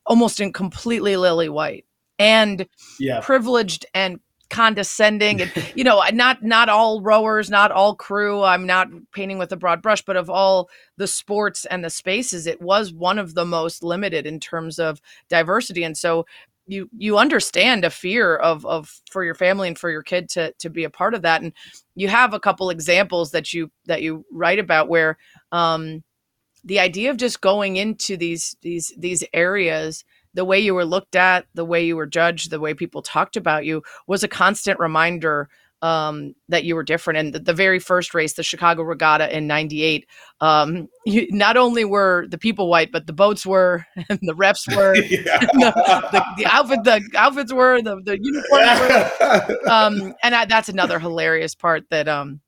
almost in completely lily white and yeah. privileged and condescending and you know not not all rowers not all crew. I'm not painting with a broad brush but of all the sports and the spaces it was one of the most limited in terms of diversity. And so you you understand a fear of of for your family and for your kid to to be a part of that. And you have a couple examples that you that you write about where um the idea of just going into these these these areas the way you were looked at, the way you were judged, the way people talked about you was a constant reminder um, that you were different. And the, the, very first race, the Chicago Regatta in '98, um, not only were the people white, but the boats were, and the reps were, yeah. the, the, the, outfit, the outfits were, the the uniforms were. Um, and I, that's another hilarious part that um,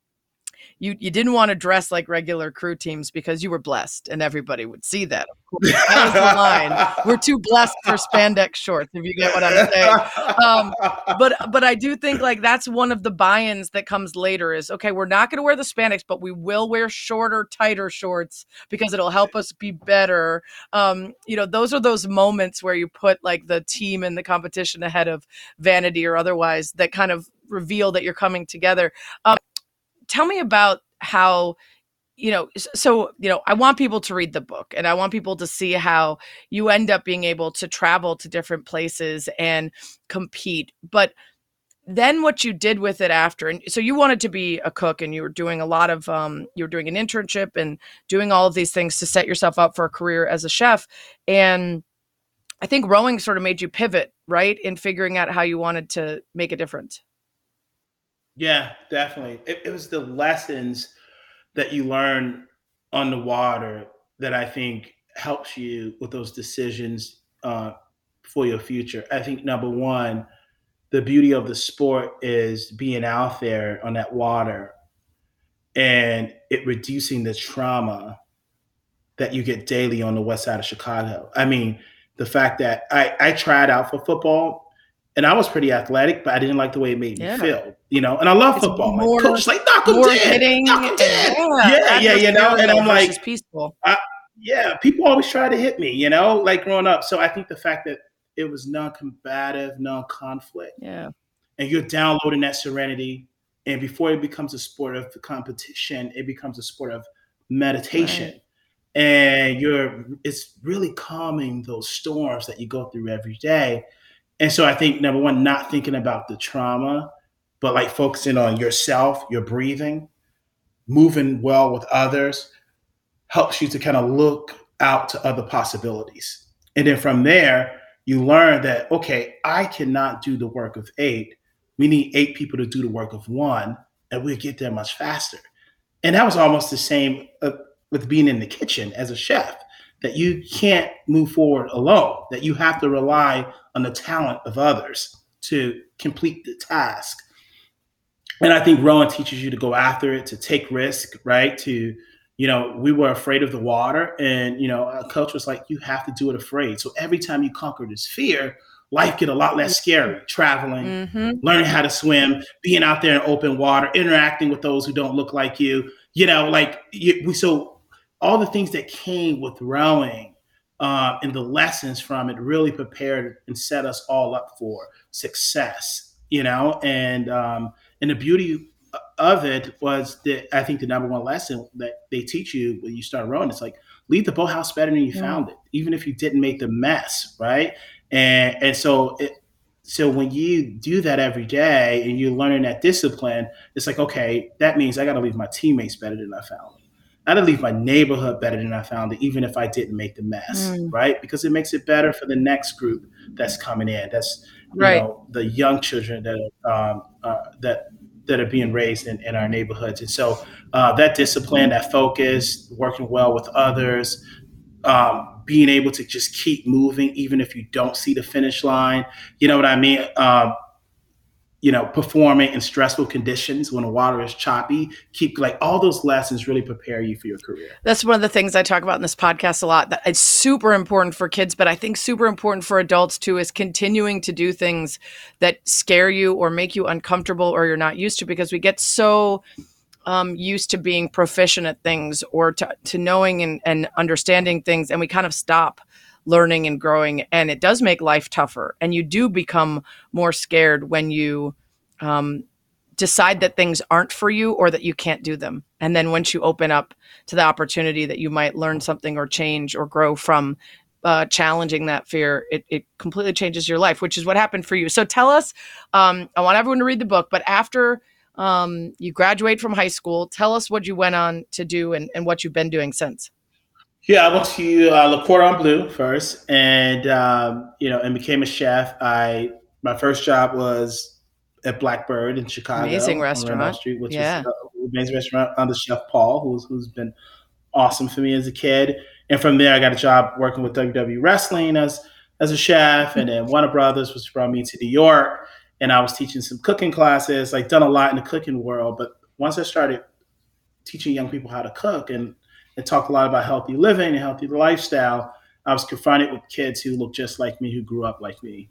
you you didn't want to dress like regular crew teams because you were blessed and everybody would see that. That was the line. We're too blessed for spandex shorts, if you get what I'm saying. Um, but but I do think like that's one of the buy-ins that comes later is okay, we're not going to wear the spandex, but we will wear shorter, tighter shorts because it'll help us be better. Um, you know, those are those moments where you put like the team and the competition ahead of vanity or otherwise that kind of reveal that you're coming together. Um, tell me about how you know so you know i want people to read the book and i want people to see how you end up being able to travel to different places and compete but then what you did with it after and so you wanted to be a cook and you were doing a lot of um, you were doing an internship and doing all of these things to set yourself up for a career as a chef and i think rowing sort of made you pivot right in figuring out how you wanted to make a difference yeah, definitely. It, it was the lessons that you learn on the water that I think helps you with those decisions uh, for your future. I think number one, the beauty of the sport is being out there on that water and it reducing the trauma that you get daily on the west side of Chicago. I mean, the fact that I, I tried out for football and I was pretty athletic, but I didn't like the way it made yeah. me feel, you know. And I love it's football. More, like, coach, like knock them dead, hitting, knock them dead. Yeah, yeah, yeah you know. And I'm like, peaceful. I, yeah, people always try to hit me, you know, like growing up. So I think the fact that it was non-combative, non-conflict, yeah, and you're downloading that serenity, and before it becomes a sport of competition, it becomes a sport of meditation. Right. And you're, it's really calming those storms that you go through every day and so I think number one, not thinking about the trauma, but like focusing on yourself, your breathing, moving well with others helps you to kind of look out to other possibilities. And then from there, you learn that, okay, I cannot do the work of eight. We need eight people to do the work of one, and we'll get there much faster. And that was almost the same uh, with being in the kitchen as a chef, that you can't move forward alone, that you have to rely on the talent of others to complete the task. And I think rowing teaches you to go after it, to take risk, right? To you know, we were afraid of the water, and you know, our coach was like, "You have to do it afraid." So every time you conquer this fear, life get a lot less scary. Traveling, mm-hmm. learning how to swim, being out there in open water, interacting with those who don't look like you. You know, like you, we so all the things that came with rowing uh, and the lessons from it really prepared and set us all up for success. You know, and um, and the beauty of it was that I think the number one lesson that they teach you when you start rowing is like leave the boathouse better than you yeah. found it, even if you didn't make the mess, right? And and so it, so when you do that every day and you're learning that discipline, it's like okay, that means I got to leave my teammates better than I found them. I got to leave my neighborhood better than I found it, even if I didn't make the mess, mm. right? Because it makes it better for the next group that's coming in. That's right. Know, the young children that um, uh, that that are being raised in, in our neighborhoods. And so uh, that discipline, that focus, working well with others, um, being able to just keep moving, even if you don't see the finish line. You know what I mean? Um, you know, performing in stressful conditions when the water is choppy, keep like all those lessons really prepare you for your career. That's one of the things I talk about in this podcast a lot. That it's super important for kids, but I think super important for adults too is continuing to do things that scare you or make you uncomfortable or you're not used to because we get so um, used to being proficient at things or to, to knowing and, and understanding things, and we kind of stop learning and growing and it does make life tougher and you do become more scared when you um, decide that things aren't for you or that you can't do them and then once you open up to the opportunity that you might learn something or change or grow from uh, challenging that fear, it, it completely changes your life, which is what happened for you. So tell us, um, I want everyone to read the book, but after um, you graduate from high school, tell us what you went on to do and, and what you've been doing since. Yeah, I went to uh, Le Cordon Bleu first, and um, you know, and became a chef. I my first job was at Blackbird in Chicago, amazing restaurant, on Street, which yeah. is an amazing restaurant under Chef Paul, who's who's been awesome for me as a kid. And from there, I got a job working with WWE Wrestling as as a chef, and then Warner Brothers, which brought me to New York, and I was teaching some cooking classes. Like done a lot in the cooking world, but once I started teaching young people how to cook and and talk a lot about healthy living and healthy lifestyle, I was confronted with kids who looked just like me, who grew up like me.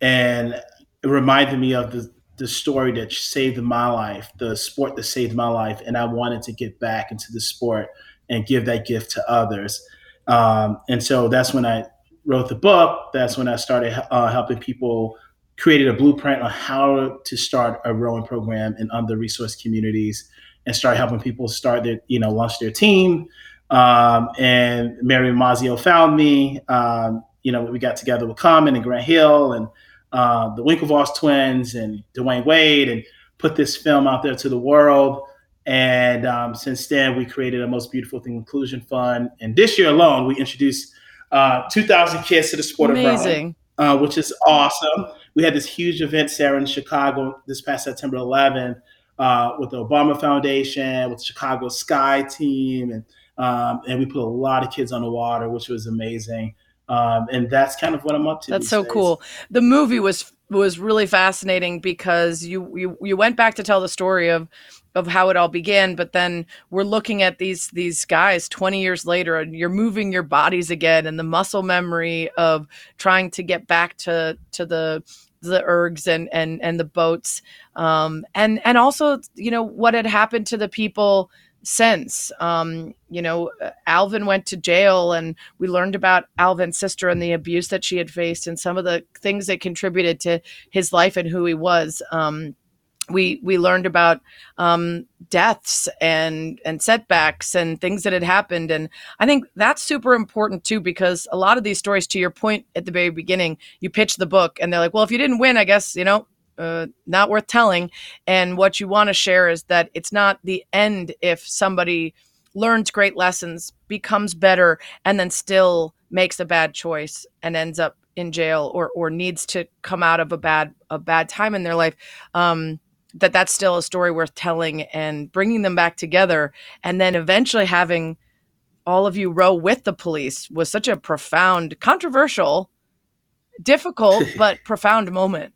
And it reminded me of the, the story that saved my life, the sport that saved my life. And I wanted to get back into the sport and give that gift to others. Um, and so that's when I wrote the book. That's when I started uh, helping people created a blueprint on how to start a rowing program in under-resourced communities and start helping people start their, you know, launch their team. Um, and Mary Mazzio found me. Um, you know, we got together with Common and Grant Hill and uh, the Winklevoss twins and Dwyane Wade and put this film out there to the world. And um, since then, we created a most beautiful thing inclusion fund. And this year alone, we introduced uh, 2,000 kids to the sport Amazing. of rowing, uh, which is awesome. We had this huge event, Sarah, in Chicago this past September 11th uh, with the Obama Foundation, with the Chicago Sky team, and um, and we put a lot of kids on the water, which was amazing. Um, and that's kind of what I'm up to. That's so days. cool. The movie was was really fascinating because you you you went back to tell the story of of how it all began but then we're looking at these these guys 20 years later and you're moving your bodies again and the muscle memory of trying to get back to to the the ergs and and and the boats. Um, and and also you know what had happened to the people since um, you know alvin went to jail and we learned about alvin's sister and the abuse that she had faced and some of the things that contributed to his life and who he was. Um, we we learned about um, deaths and and setbacks and things that had happened and i think that's super important too because a lot of these stories to your point at the very beginning you pitch the book and they're like well if you didn't win i guess you know uh, not worth telling. And what you want to share is that it's not the end if somebody learns great lessons, becomes better, and then still makes a bad choice and ends up in jail or or needs to come out of a bad a bad time in their life. Um, that that's still a story worth telling and bringing them back together, and then eventually having all of you row with the police was such a profound, controversial, difficult but profound moment.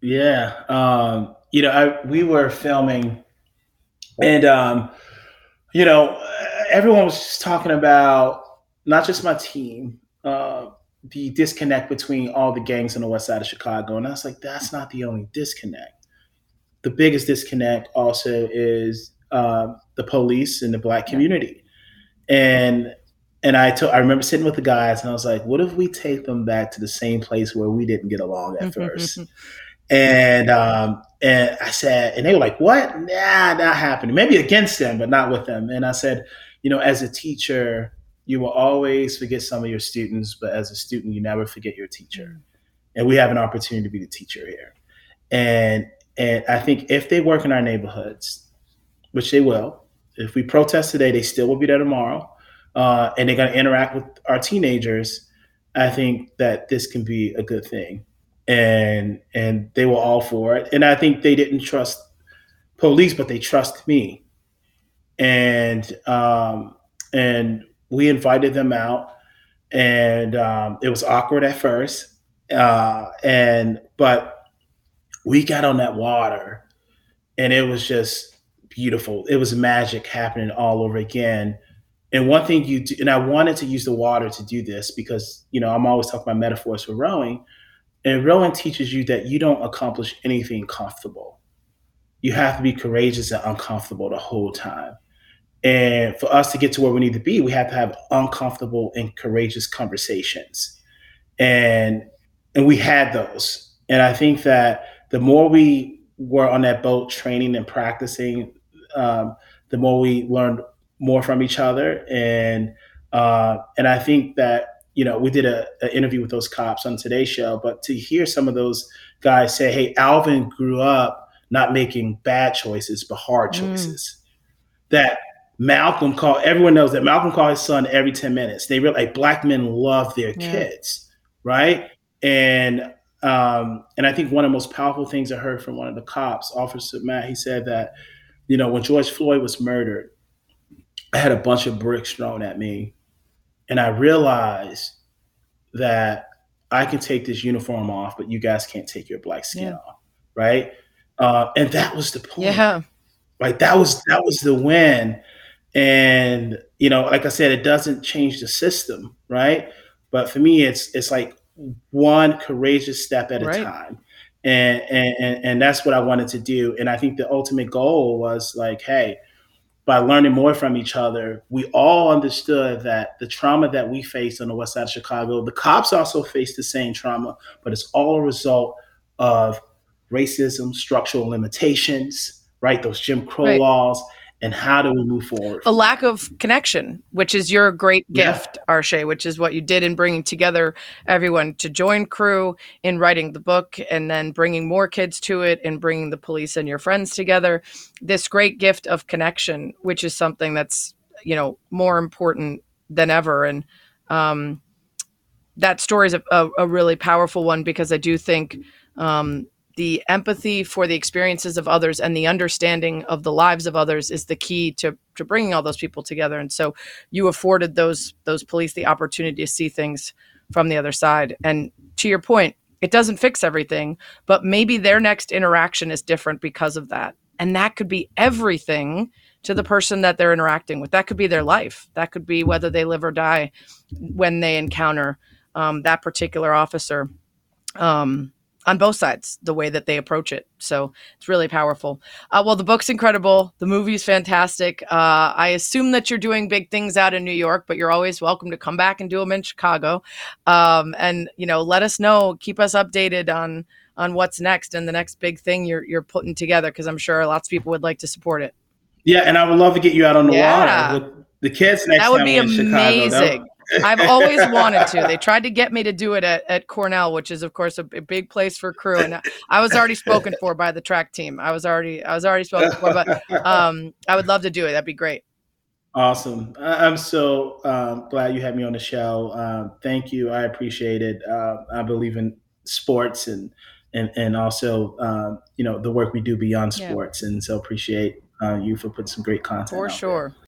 Yeah, um, you know, I, we were filming, and um, you know, everyone was just talking about not just my team, uh, the disconnect between all the gangs on the west side of Chicago, and I was like, that's not the only disconnect. The biggest disconnect also is uh, the police and the black community, and and I told I remember sitting with the guys, and I was like, what if we take them back to the same place where we didn't get along at first? And um, and I said, and they were like, "What? Nah, not happening. Maybe against them, but not with them." And I said, you know, as a teacher, you will always forget some of your students, but as a student, you never forget your teacher. And we have an opportunity to be the teacher here. And and I think if they work in our neighborhoods, which they will, if we protest today, they still will be there tomorrow, uh, and they're going to interact with our teenagers. I think that this can be a good thing and and they were all for it. And I think they didn't trust police, but they trust me. And um, and we invited them out, and um, it was awkward at first, uh, and but we got on that water, and it was just beautiful. It was magic happening all over again. And one thing you do, and I wanted to use the water to do this because you know I'm always talking about metaphors for rowing and rowing teaches you that you don't accomplish anything comfortable. You have to be courageous and uncomfortable the whole time. And for us to get to where we need to be, we have to have uncomfortable and courageous conversations. And and we had those. And I think that the more we were on that boat training and practicing, um, the more we learned more from each other. And uh, and I think that you know, we did a, a, interview with those cops on today's show, but to hear some of those guys say, "Hey, Alvin grew up not making bad choices, but hard mm. choices," mm. that Malcolm called. Everyone knows that Malcolm called his son every ten minutes. They really like black men love their yeah. kids, right? And um, and I think one of the most powerful things I heard from one of the cops, Officer Matt, he said that, you know, when George Floyd was murdered, I had a bunch of bricks thrown at me and I realized that I can take this uniform off, but you guys can't take your black skin yeah. off, right? Uh, and that was the point. Yeah. Right. That was that was the win. And you know, like I said, it doesn't change the system, right? But for me, it's it's like one courageous step at a right. time. And, and and that's what I wanted to do. And I think the ultimate goal was like, hey, by learning more from each other, we all understood that the trauma that we faced on the west side of Chicago, the cops also faced the same trauma, but it's all a result of racism, structural limitations, right? Those Jim Crow right. laws, and how do we move forward? A lack of connection, which is your great gift, yeah. Arshay, which is what you did in bringing together everyone to join crew in writing the book and then bringing more kids to it and bringing the police and your friends together. This great gift of connection, which is something that's, you know, more important than ever. And, um, that story is a, a, a really powerful one because I do think um, the empathy for the experiences of others and the understanding of the lives of others is the key to to bringing all those people together. And so you afforded those those police the opportunity to see things from the other side. And to your point it doesn't fix everything but maybe their next interaction is different because of that. And that could be everything to the person that they're interacting with. That could be their life. That could be whether they live or die when they encounter um, that particular officer. Um, on both sides the way that they approach it. So it's really powerful. Uh, well the book's incredible. The movie's fantastic. Uh, i assume that you're doing big things out in new york but you're always welcome to come back and do them in chicago. Um, and you know let us know. Keep us updated on on what's next and the next big thing you're you're putting together because i'm sure lots of people would like to support it. Yeah and i would love to get you out on the yeah. water with the kids next that would be amazing I've always wanted to. They tried to get me to do it at, at Cornell, which is of course a, a big place for crew, and I was already spoken for by the track team. I was already I was already spoken for, but um, I would love to do it. That'd be great. Awesome. I'm so um, glad you had me on the show. Um, thank you. I appreciate it. Uh, I believe in sports and and and also um, you know the work we do beyond sports, yeah. and so appreciate uh, you for putting some great content. For sure. There.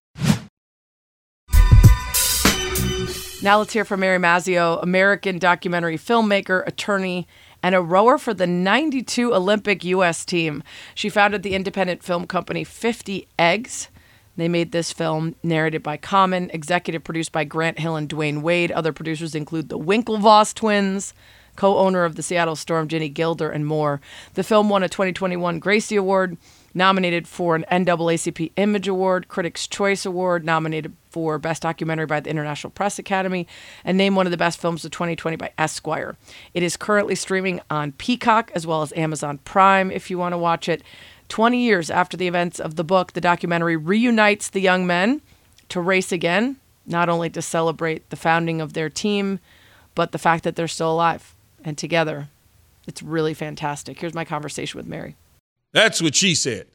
Now let's hear from Mary Mazzio, American documentary filmmaker, attorney, and a rower for the 92 Olympic U.S. team. She founded the independent film company 50 Eggs. They made this film, narrated by Common, executive produced by Grant Hill and Dwyane Wade. Other producers include the Winklevoss twins, co owner of the Seattle Storm, Ginny Gilder, and more. The film won a 2021 Gracie Award nominated for an NAACP Image Award, Critics' Choice Award, nominated for Best Documentary by the International Press Academy, and named one of the best films of 2020 by Esquire. It is currently streaming on Peacock as well as Amazon Prime if you want to watch it. 20 years after the events of the book, the documentary reunites the young men to race again, not only to celebrate the founding of their team, but the fact that they're still alive and together. It's really fantastic. Here's my conversation with Mary. That's what she said.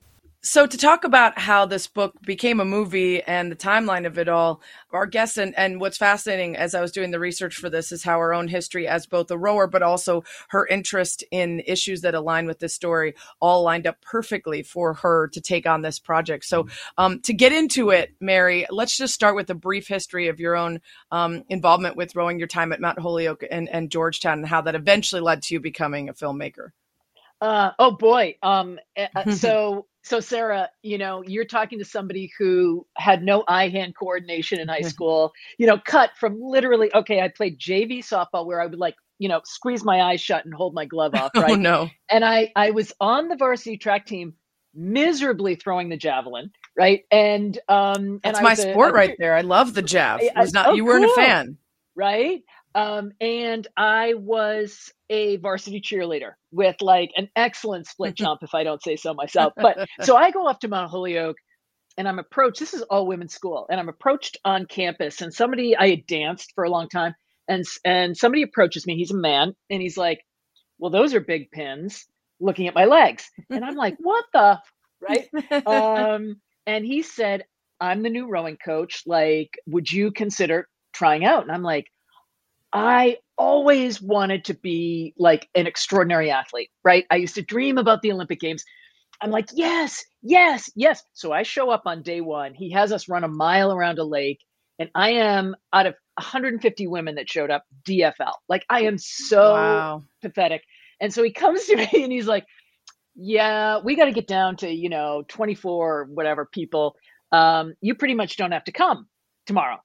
So, to talk about how this book became a movie and the timeline of it all, our guest and, and what's fascinating as I was doing the research for this is how her own history as both a rower, but also her interest in issues that align with this story, all lined up perfectly for her to take on this project. So, um, to get into it, Mary, let's just start with a brief history of your own um, involvement with rowing, your time at Mount Holyoke and, and Georgetown, and how that eventually led to you becoming a filmmaker. Uh, oh boy. Um, eh, uh, so so Sarah, you know, you're talking to somebody who had no eye-hand coordination in high school. You know, cut from literally. Okay, I played JV softball where I would like, you know, squeeze my eyes shut and hold my glove off. Oh, right. Oh no. And I I was on the varsity track team, miserably throwing the javelin. Right. And um, that's and my sport a, right there. I love the jav. I, was not. Oh, you weren't cool. a fan. Right. Um, and I was a varsity cheerleader with like an excellent split jump, if I don't say so myself. But so I go up to Mount Holyoke and I'm approached. This is all women's school, and I'm approached on campus, and somebody I had danced for a long time, and and somebody approaches me. He's a man, and he's like, "Well, those are big pins." Looking at my legs, and I'm like, "What the?" Right? um, and he said, "I'm the new rowing coach. Like, would you consider trying out?" And I'm like, I always wanted to be like an extraordinary athlete, right? I used to dream about the Olympic Games. I'm like, yes, yes, yes. So I show up on day one. He has us run a mile around a lake, and I am out of 150 women that showed up, DFL. Like, I am so wow. pathetic. And so he comes to me and he's like, yeah, we got to get down to, you know, 24 whatever people. Um, you pretty much don't have to come tomorrow.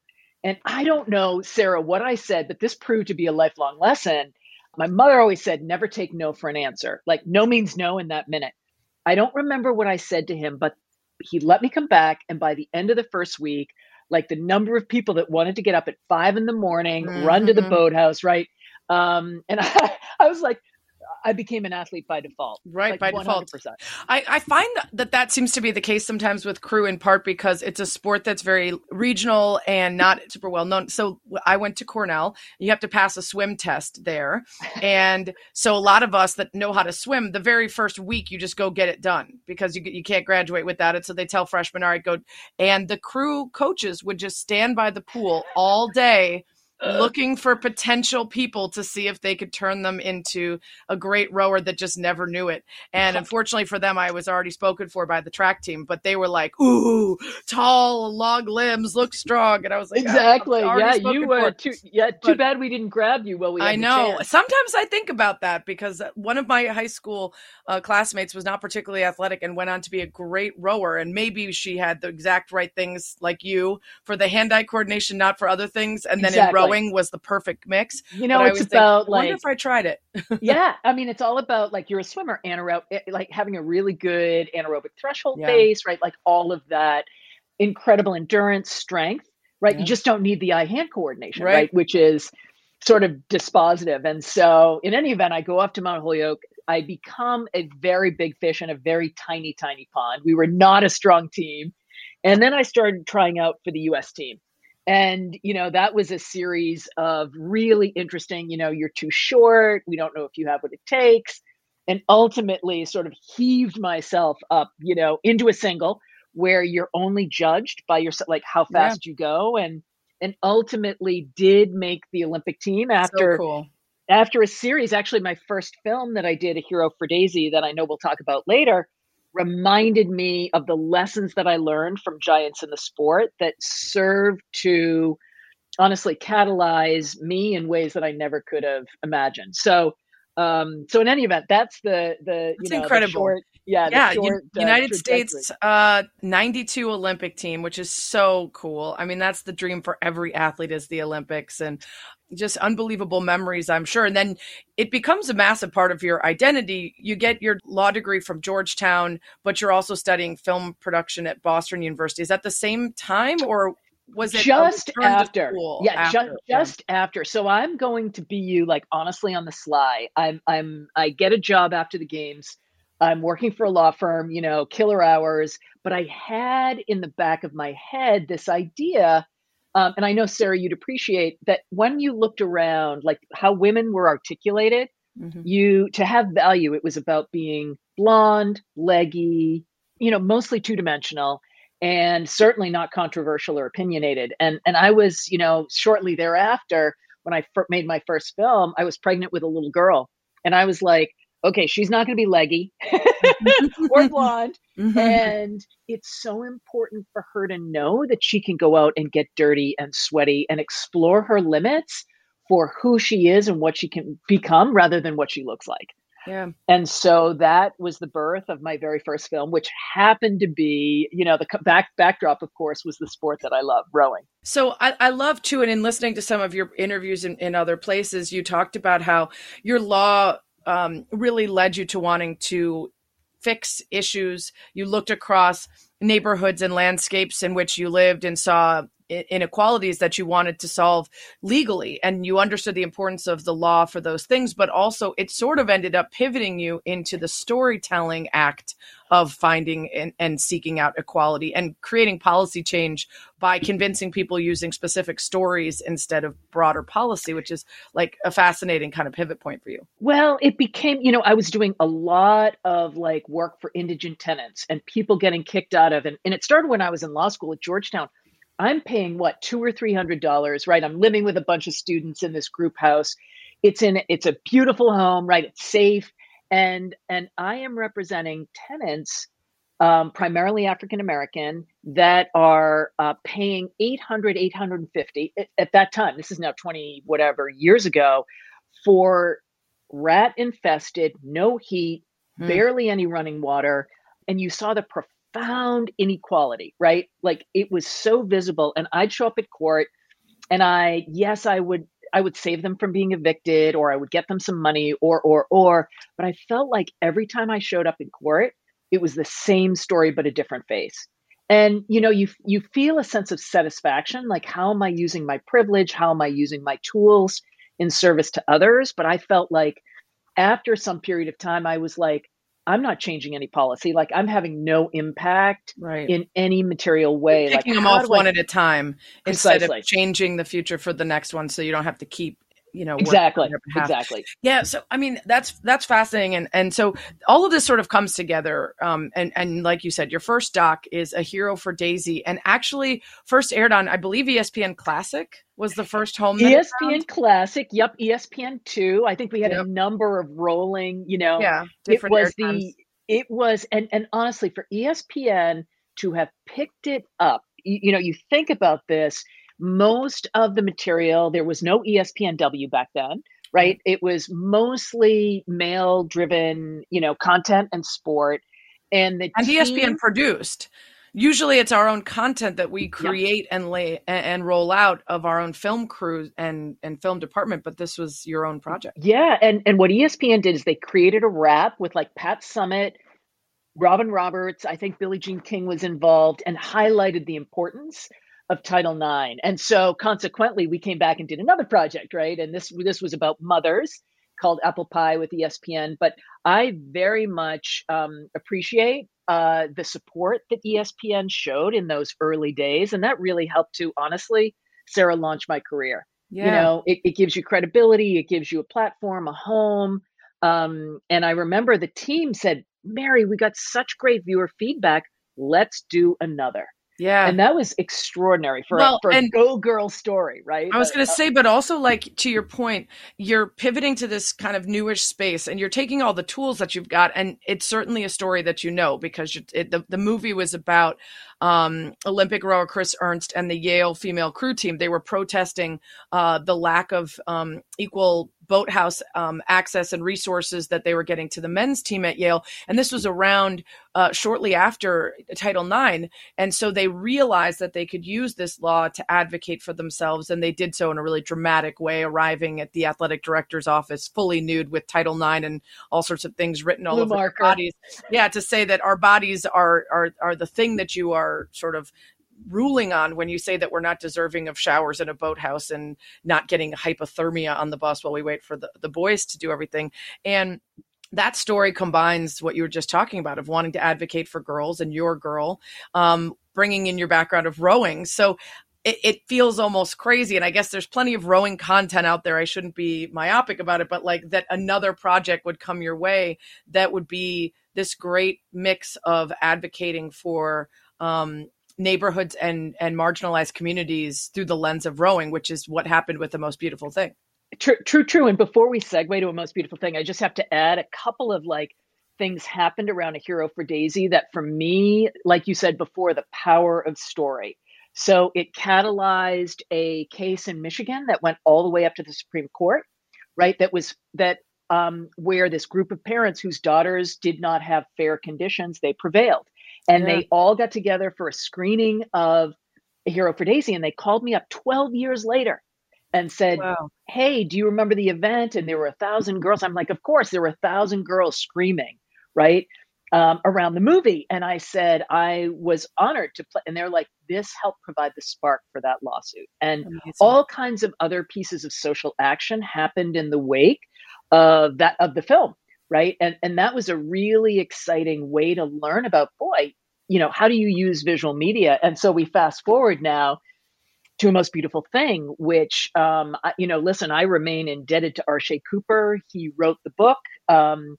And I don't know, Sarah, what I said, but this proved to be a lifelong lesson. My mother always said, never take no for an answer. Like, no means no in that minute. I don't remember what I said to him, but he let me come back. And by the end of the first week, like the number of people that wanted to get up at five in the morning, mm-hmm. run to the mm-hmm. boathouse, right? Um, and I, I was like, I became an athlete by default. Right, like by 100%. default. I, I find that that seems to be the case sometimes with crew in part because it's a sport that's very regional and not super well known. So I went to Cornell. You have to pass a swim test there. and so a lot of us that know how to swim, the very first week you just go get it done because you, you can't graduate without it. So they tell freshmen, all right, go. And the crew coaches would just stand by the pool all day looking for potential people to see if they could turn them into a great rower that just never knew it. And unfortunately for them, I was already spoken for by the track team, but they were like, "Ooh, tall, long limbs, look strong," and I was like, "Exactly, yeah, you were too, yeah, too but, bad we didn't grab you." while we I know. Sometimes I think about that because one of my high school uh, classmates was not particularly athletic and went on to be a great rower, and maybe she had the exact right things like you for the hand-eye coordination, not for other things, and then exactly. in rowing was the perfect mix. You know, it's about think, like. Wonder if I tried it. yeah, I mean, it's all about like you're a swimmer, anaerobic, eh, like having a really good anaerobic threshold yeah. base, right? Like all of that incredible endurance, strength, right? Yeah. You just don't need the eye-hand coordination, right. right? Which is sort of dispositive. And so, in any event, I go up to Mount Holyoke. I become a very big fish in a very tiny, tiny pond. We were not a strong team. And then I started trying out for the US team and you know that was a series of really interesting you know you're too short we don't know if you have what it takes and ultimately sort of heaved myself up you know into a single where you're only judged by yourself like how fast yeah. you go and and ultimately did make the olympic team after so cool. after a series actually my first film that i did a hero for daisy that i know we'll talk about later reminded me of the lessons that I learned from giants in the sport that served to honestly catalyze me in ways that I never could have imagined. So, um, so in any event, that's the the that's you know incredible. Short, yeah, yeah. Short, uh, United States uh, '92 Olympic team, which is so cool. I mean, that's the dream for every athlete is the Olympics, and just unbelievable memories, I'm sure. And then it becomes a massive part of your identity. You get your law degree from Georgetown, but you're also studying film production at Boston University. Is that the same time or was it just after? Yeah, after? just just after. So I'm going to be you like honestly on the sly. I'm I'm I get a job after the games. I'm working for a law firm, you know, killer hours, but I had in the back of my head this idea um, and I know, Sarah, you'd appreciate that when you looked around, like how women were articulated, mm-hmm. you to have value, it was about being blonde, leggy, you know, mostly two dimensional and certainly not controversial or opinionated. And and I was, you know, shortly thereafter, when I fir- made my first film, I was pregnant with a little girl, and I was like, okay, she's not going to be leggy or blonde. Mm-hmm. And it's so important for her to know that she can go out and get dirty and sweaty and explore her limits for who she is and what she can become rather than what she looks like. Yeah. And so that was the birth of my very first film, which happened to be, you know, the back backdrop, of course, was the sport that I love, rowing. So I, I love too, and in listening to some of your interviews in, in other places, you talked about how your law um, really led you to wanting to fix issues. You looked across neighborhoods and landscapes in which you lived and saw inequalities that you wanted to solve legally and you understood the importance of the law for those things but also it sort of ended up pivoting you into the storytelling act of finding and, and seeking out equality and creating policy change by convincing people using specific stories instead of broader policy which is like a fascinating kind of pivot point for you. Well it became you know i was doing a lot of like work for indigent tenants and people getting kicked out of and, and it started when i was in law school at georgetown I'm paying what two or three hundred dollars, right? I'm living with a bunch of students in this group house. It's in it's a beautiful home, right? It's safe, and and I am representing tenants, um, primarily African American, that are uh, paying 800 850 at, at that time. This is now 20 whatever years ago, for rat infested, no heat, hmm. barely any running water, and you saw the profound inequality, right? Like it was so visible. And I'd show up at court and I, yes, I would I would save them from being evicted or I would get them some money or or or but I felt like every time I showed up in court it was the same story but a different face. And you know you you feel a sense of satisfaction like how am I using my privilege how am I using my tools in service to others but I felt like after some period of time I was like I'm not changing any policy. Like I'm having no impact right. in any material way. You're picking like, them off one I... at a time Precisely. instead of changing the future for the next one, so you don't have to keep you know exactly exactly. Yeah so i mean that's that's fascinating and and so all of this sort of comes together um and and like you said your first doc is a hero for daisy and actually first aired on i believe espn classic was the first home espn classic yep espn 2 i think we had yep. a number of rolling you know yeah it was the it was and and honestly for espn to have picked it up you, you know you think about this most of the material there was no espnw back then right? Mm-hmm. It was mostly male driven you know content and sport and the and team, espn produced. Usually it's our own content that we create yeah. and lay and, and, roll out of our own film crew and and film department but this was your own project. Yeah and and what espn did is they created a wrap with like pat Summitt, robin roberts i think billie jean king was involved and highlighted the importance of Title IX. And so consequently, we came back and did another project, right? And this this was about mothers called Apple Pie with ESPN. But I very much um, appreciate uh, the support that ESPN showed in those early days, and that really helped to honestly Sarah launched my career. Yeah. You know, it, it gives you credibility, it gives you a platform, a home. Um, and I remember the team said, Mary, we got such great viewer feedback. Let's do another. Yeah. And that was extraordinary for, Well, a, for a go girl story, right? I was Uh, going to say, but also like to your point, you're pivoting to this kind of newish space, and you're taking all the tools that you've got, and it's certainly a story that you know because you, it, the the movie was about um, Olympic rower Chris Ernst and the Yale female crew team. They were protesting uh, the lack of um, equal boathouse um, access and resources that they were getting to the men's team at Yale, and this was around uh, shortly after Title IX, and so they realized that they could use this law to advocate for themselves, and they did so in a really dramatic way, arriving at the athletic director's office fully nude with Title IX and all sorts of things written all Blue over their bodies. Yeah, to say that our bodies are are are the thing that you are sort of ruling on when you say that we're not deserving of showers in a boathouse and not getting hypothermia on the bus while we wait for the, the boys to do everything. And that story combines what you were just talking about of wanting to advocate for girls and your girl, um, bringing in your background of rowing. So it, it feels almost crazy. And I guess there's plenty of rowing content out there. I shouldn't be myopic about it, but like that another project would come your way that would be this great mix of advocating for um, neighborhoods and and marginalized communities through the lens of rowing, which is what happened with the most beautiful thing. True, true, true. And before we segue to a most beautiful thing, I just have to add a couple of like things happened around a hero for Daisy that for me, like you said before, the power of story. So it catalyzed a case in Michigan that went all the way up to the Supreme Court, right? That was that um, where this group of parents whose daughters did not have fair conditions, they prevailed. And Yeah. they all got together for a screening of A Hero for Daisy. And they called me up 12 years later and said, Wow. hey, do you remember the event? And there were a thousand girls. I'm like, of course, there were a thousand girls screaming, right? Um, around the movie. And I said, I was honored to play. And they're like, this helped provide the spark for that lawsuit. And Amazing. all kinds of other pieces of social action happened in the wake of that of the film right? And and that was a really exciting way to learn about boy you know how do you use visual media? And so we fast forward now to a most beautiful thing which um I, you know listen i remain indebted to arshay cooper. He wrote the book um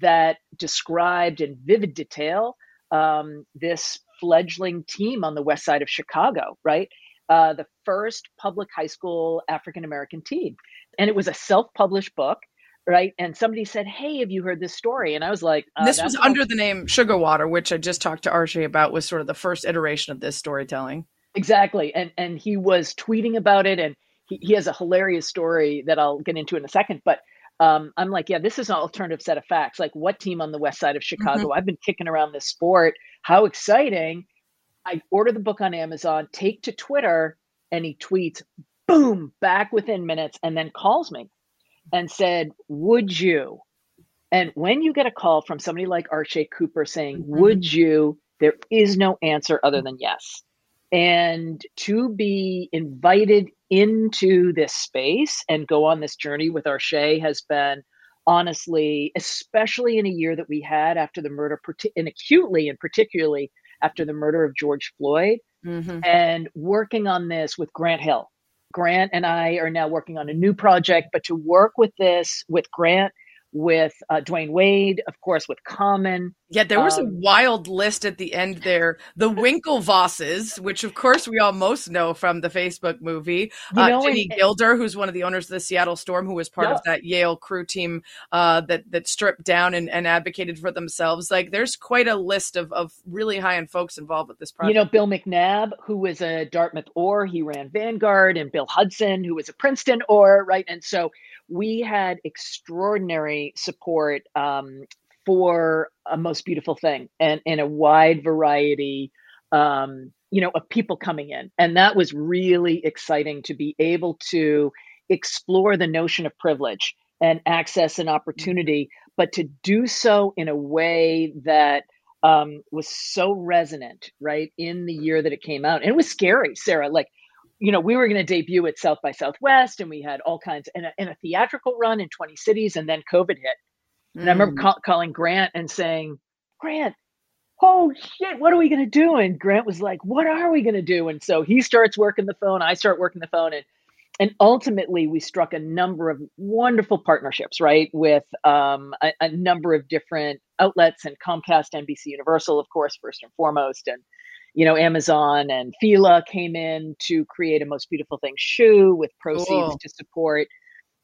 that described in vivid detail um this fledgling team on the west side of chicago right? Uh, the first public high school African American team. And it was a self published book, right? And somebody said, Hey, have you heard this story? And I was like, uh, this was under the name Sugar Water, which I just talked to Arshay about, was sort of the first iteration of this storytelling. Exactly. And and he was tweeting about it and he, he has a hilarious story that I'll get into in a second. But um, I'm like, yeah, this is an alternative set of facts. Like what team on the west side of Chicago? I've been kicking around this sport. How exciting. I order the book on Amazon, take to Twitter, and he tweets, boom, back within minutes, and then calls me and said, Would you? And when you get a call from somebody like Arshay Cooper saying, Mhm. Would you? There is no answer other than yes. And to be invited into this space and go on this journey with Arshay has been honestly, especially in a year that we had after the murder, and acutely and particularly after the murder of George Floyd, Mm-hmm. and working on this with Grant Hill. Grant and I are now working on a new project, but to work with this with Grant, with uh, Dwyane Wade, of course, with Common. Yeah, there was a Um, wild list at the end there. The Winklevosses, which of course we all most know from the Facebook movie. You uh, know, Ginny and- Gilder, who's one of the owners of the Seattle Storm, who was part of that Yale crew team uh, that that stripped down and, and advocated for themselves. Like, there's quite a list of, of really high end folks involved with this project. You know, Bill McNabb, who was a Dartmouth or he ran Vanguard, and Bill Hudson, who was a Princeton or, right? And so we had extraordinary support um, for a most beautiful thing and, and a wide variety um, you know of people coming in. And that was really exciting to be able to explore the notion of privilege and access and opportunity but to do so in a way that um, was so resonant right in the year that it came out. And it was scary sarah. Like you know, we were going to debut at South by Southwest, and we had all kinds in a, a theatrical run in 20 cities, and then COVID hit. And I remember Mm. call, calling Grant and saying, Grant, oh shit, what are we going to do? And Grant was like, what are we going to do? And so he starts working the phone. I start working the phone. And, and ultimately, we struck a number of wonderful partnerships, right, with um, a, a number of different outlets and Comcast, NBC Universal, of course, first and foremost. And, you know, Amazon and Fila came in to create a Most Beautiful Thing shoe with proceeds Cool. to support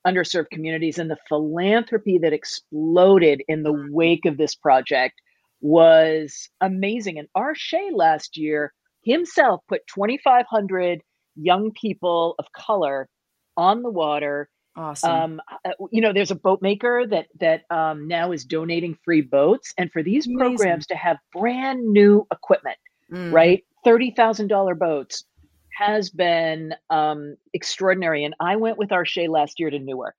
underserved communities. And the philanthropy that exploded in the wake of this project was amazing. And Arshay last year himself put 2,500 young people of color on the water. Awesome. Um, uh, you know, there's a boat maker that that um, now is donating free boats, and for these Amazing. programs to have brand new equipment, Mm. right, thirty thousand dollar boats has been um, extraordinary. And I went with Arshay last year to Newark,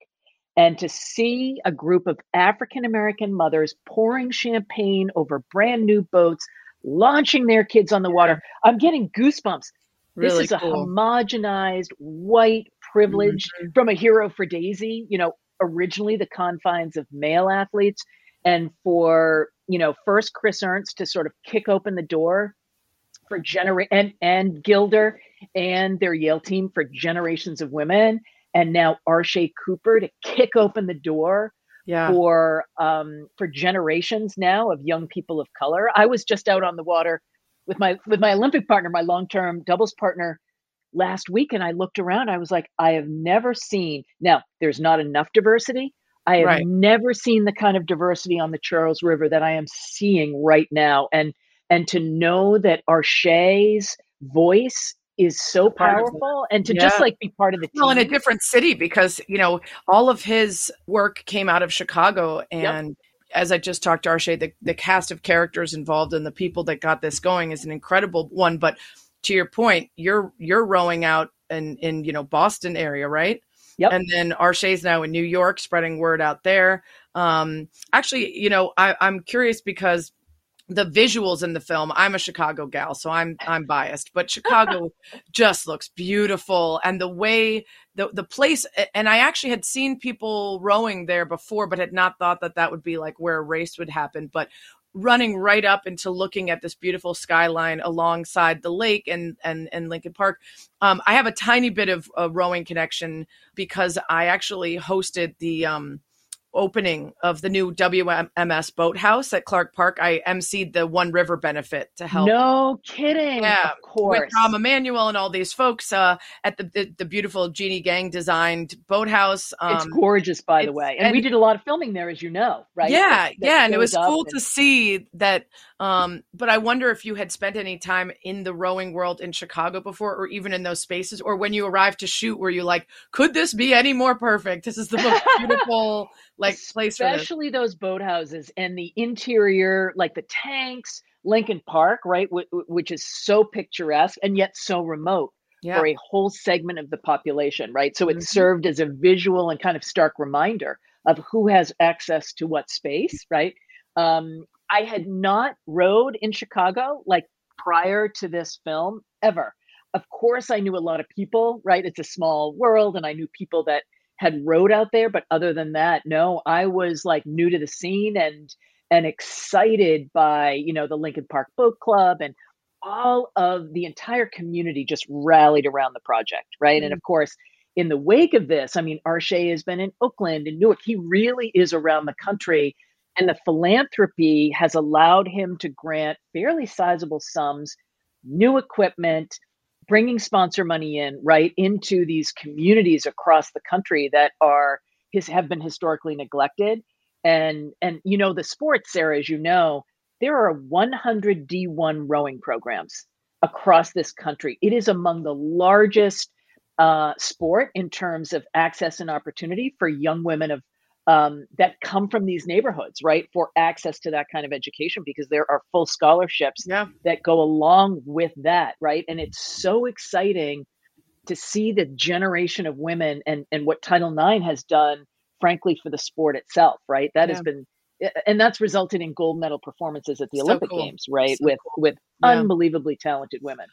and to see a group of African American mothers pouring champagne over brand new boats, launching their kids on the water, I'm getting goosebumps. Really this is a homogenized white privilege Mhm. from a hero for Daisy, you know, originally the confines of male athletes. And for, you know, first Chris Ernst to sort of kick open the door for Ginny and, and Gilder and their Yale team for generations of women. And now Arshay Cooper to kick open the door Yeah. for um, for generations now of young people of color. I was just out on the water with my with my Olympic partner, my long term doubles partner, last week, and I looked around. I was like, I have never seen. Now, there's not enough diversity. I have Right. never seen the kind of diversity on the Charles River that I am seeing right now, and and to know that Arshay's voice is so Part of it. powerful, and to just like be part of the team. well in a different city because you know all of his work came out of chicago and as i just talked to arshay the, the cast of characters involved and the people that got this going is an incredible one but to your point you're you're rowing out in in you know boston area right Yep. and then arshay's now in new york spreading word out there um actually you know I, i'm curious because the visuals in the film i'm a chicago gal so i'm i'm biased but chicago just looks beautiful and the way the the place and i actually had seen people rowing there before but had not thought that that would be like where a race would happen but running right up into looking at this beautiful skyline alongside the lake and and and Lincoln Park um, I have a tiny bit of a rowing connection because I actually hosted the um, opening of the new WMS boathouse at Clark Park. I emceed the One River benefit to help no kidding. Yeah, of course. with Tom Emanuel and all these folks uh, at the, the the beautiful Jeanne Gang designed boathouse. Um, it's gorgeous, by the way, and, we did a lot of filming there, as you know, right? Yeah, That- that yeah, and it was cool and- to see that. Um, but I wonder if you had spent any time in the rowing world in Chicago before, or even in those spaces, or when you arrived to shoot, were you like, could this be any more perfect? This is the most beautiful like place especially those boathouses and the interior, like the tanks, Lincoln Park, right, wh- wh- which is so picturesque and yet so remote Yeah, for a whole segment of the population, right? So it Mhm. served as a visual and kind of stark reminder of who has access to what space, right? Um, I had not rode in Chicago like prior to this film ever. Of course, I knew a lot of people, right? It's a small world, and I knew people that had rode out there. But other than that, no, I was like new to the scene and and excited by you know the Lincoln Park Boat Club and all of the entire community just rallied around the project, right? And mm-hmm. of course, in the wake of this, I mean, Arshay has been in Oakland and Newark. He really is around the country. And the philanthropy has allowed him to grant fairly sizable sums, new equipment, bringing sponsor money in, right, into these communities across the country that are his have been historically neglected. And and you know, the sports, Sarah, as you know, there are 100 D1 rowing programs across this country. It is among the largest uh, sport in terms of access and opportunity for young women of um, that come from these neighborhoods, right, for access to that kind of education because there are full scholarships yeah, that go along with that, right? And it's so exciting to see the generation of women and and what Title IX has done, frankly, for the sport itself, right? That has been and that's resulted in gold medal performances at the So Olympic cool. Games, right? So with cool. with Yeah. unbelievably talented women.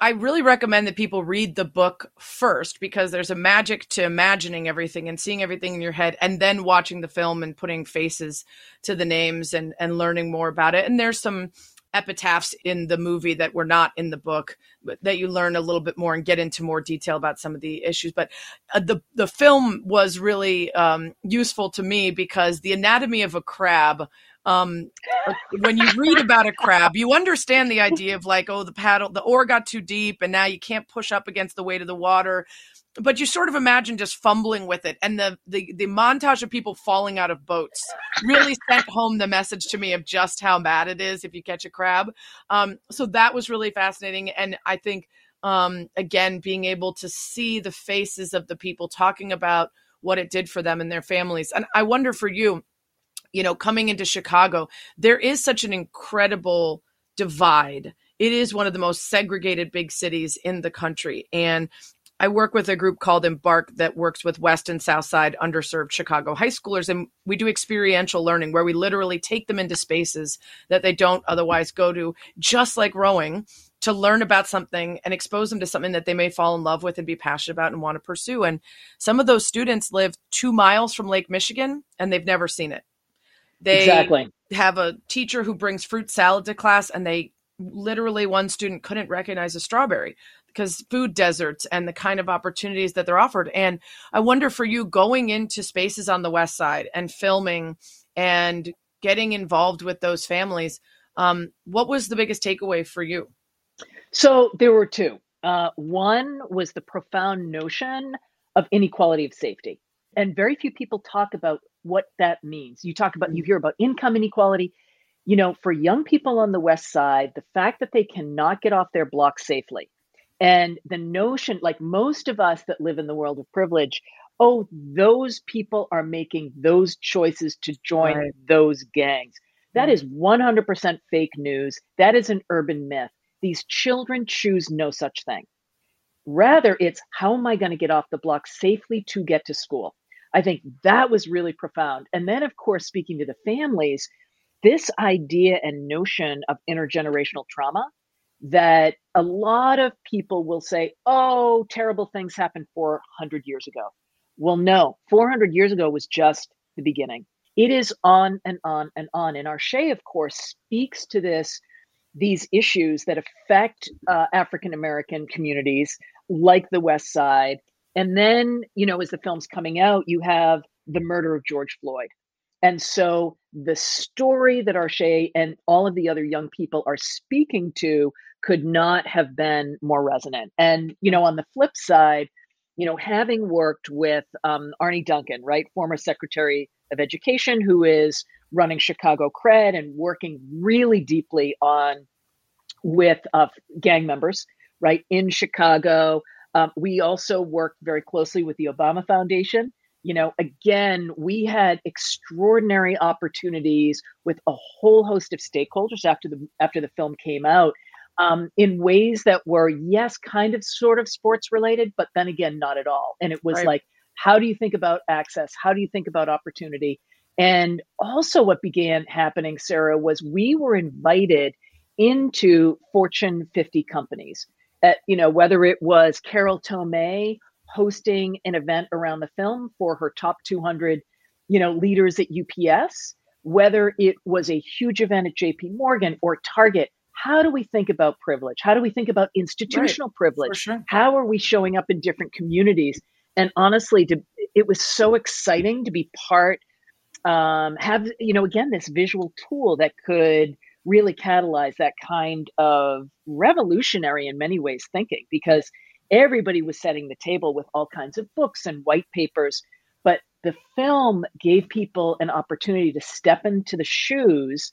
I really recommend that people read the book first because there's a magic to imagining everything and seeing everything in your head and then watching the film and putting faces to the names and and learning more about it. And there's some epitaphs in the movie that were not in the book that you learn a little bit more and get into more detail about some of the issues but uh, the the film was really um, useful to me because the anatomy of a crab um, when you read about a crab, you understand the idea of like, oh, the paddle, the oar got too deep, and now you can't push up against the weight of the water. But you sort of imagine just fumbling with it, and the the, the montage of people falling out of boats really sent home the message to me of just how bad it is if you catch a crab. Um, so that was really fascinating, and I think um, again being able to see the faces of the people talking about what it did for them and their families, and I wonder for you you know, coming into Chicago, there is such an incredible divide. It is one of the most segregated big cities in the country. And I work with a group called Embark that works with West and South Side underserved Chicago high schoolers. And we do experiential learning where we literally take them into spaces that they don't otherwise go to, just like rowing, to learn about something and expose them to something that they may fall in love with and be passionate about and want to pursue. And some of those students live two miles from Lake Michigan and they've never seen it. They exactly. have a teacher who brings fruit salad to class, and they literally one student couldn't recognize a strawberry because food deserts and the kind of opportunities that they're offered. And I wonder for you going into spaces on the west side and filming and getting involved with those families, um, what was the biggest takeaway for you? So there were two. Uh, one was the profound notion of inequality of safety. And very few people talk about what that means. You talk about, you mm. hear about income inequality. You know, for young people on the West Side, the fact that they cannot get off their block safely, and the notion, like most of us that live in the world of privilege, oh, those people are making those choices to join right. those gangs. That is 100% fake news. That is an urban myth. These children choose no such thing. Rather, it's how am I going to get off the block safely to get to school? I think that was really profound. And then, of course, speaking to the families, this idea and notion of intergenerational trauma that a lot of people will say, oh, terrible things happened 400 years ago. Well, no, 400 years ago was just the beginning. It is on and on and on. And Arshay, of course, speaks to this, these issues that affect uh, African American communities like the West Side and then, you know, as the film's coming out, you have the murder of George Floyd. And so the story that Arshay and all of the other young people are speaking to could not have been more resonant. And, you know, on the flip side, you know, having worked with um, Arne Duncan, right, former Secretary of Education, who is running Chicago Cred and working really deeply on with uh, gang members, right, in Chicago, um, we also worked very closely with the Obama Foundation. You know, again, we had extraordinary opportunities with a whole host of stakeholders after the after the film came out, um, in ways that were yes, kind of sort of sports related, but then again, not at all. And it was right. like, how do you think about access? How do you think about opportunity? And also, what began happening, Sarah, was we were invited into Fortune 50 companies at, you know, whether it was Carol Tomé hosting an event around the film for her top 200, you know, leaders at UPS, whether it was a huge event at JP Morgan or Target, how do we think about privilege? How do we think about institutional right, privilege? Sure. How are we showing up in different communities? And honestly, to, it was so exciting to be part, um, have, you know, again, this visual tool that could really catalyze that kind of revolutionary in many ways thinking because everybody was setting the table with all kinds of books and white papers but the film gave people an opportunity to step into the shoes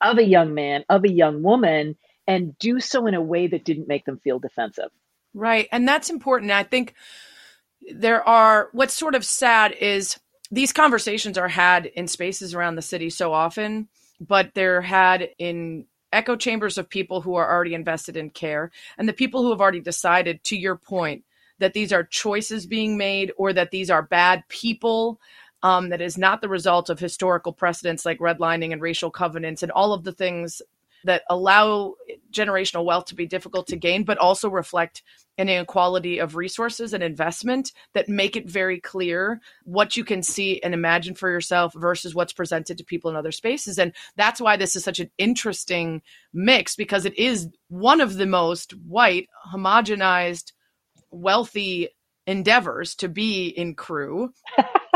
of a young man of a young woman and do so in a way that didn't make them feel defensive. Right and that's important. I think there are what's sort of sad is these conversations are had in spaces around the city so often but they're had in echo chambers of people who are already invested in care and the people who have already decided, to your point, that these are choices being made or that these are bad people. Um, that is not the result of historical precedents like redlining and racial covenants and all of the things that allow generational wealth to be difficult to gain, but also reflect an inequality of resources and investment that make it very clear what you can see and imagine for yourself versus what's presented to people in other spaces. And that's why this is such an interesting mix because it is one of the most white, homogenized, wealthy endeavors to be in crew.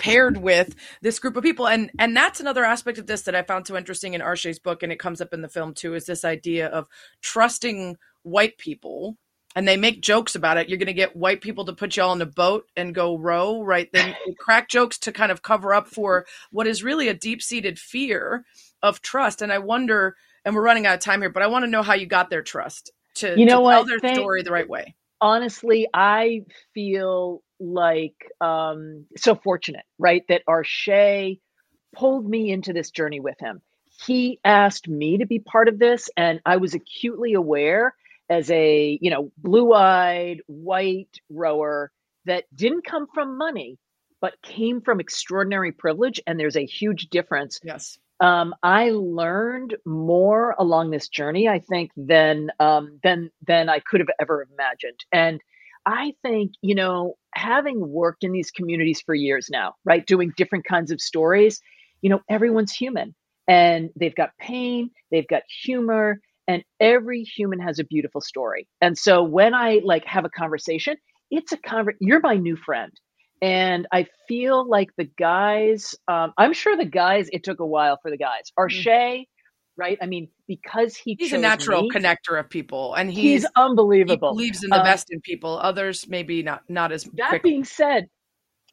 paired with this group of people. And and that's another aspect of this that i found so interesting in Arshay's book and it comes up in the film too is this idea of trusting white people. And they make jokes about it. You're going to get white people to put you all in a boat and go row right? Then crack jokes to kind of cover up for what is really a deep-seated fear of trust. And i wonder and we're running out of time here but i want to know how you got their trust to, You know to what? tell their Thank- story the right way. Honestly, I feel like um, so fortunate, right? That Arshay pulled me into this journey with him. He asked me to be part of this, and I was acutely aware as a you know blue-eyed white rower that didn't come from money, but came from extraordinary privilege. And there's a huge difference yes um, I learned more along this journey, I think, than um, than than I could have ever imagined. And I think, you know, having worked in these communities for years now, right, doing different kinds of stories, you know, everyone's human, and they've got pain, they've got humor, and every human has a beautiful story. And so when I like have a conversation, it's a conver- You're my new friend and I feel like the guys, um, I'm sure the guys, it took a while for the guys. Arshay, right? I mean, because he he's a natural me, connector of people and He's, he's, he unbelievable. believes in the Um, best in people others maybe not not as That quick being said,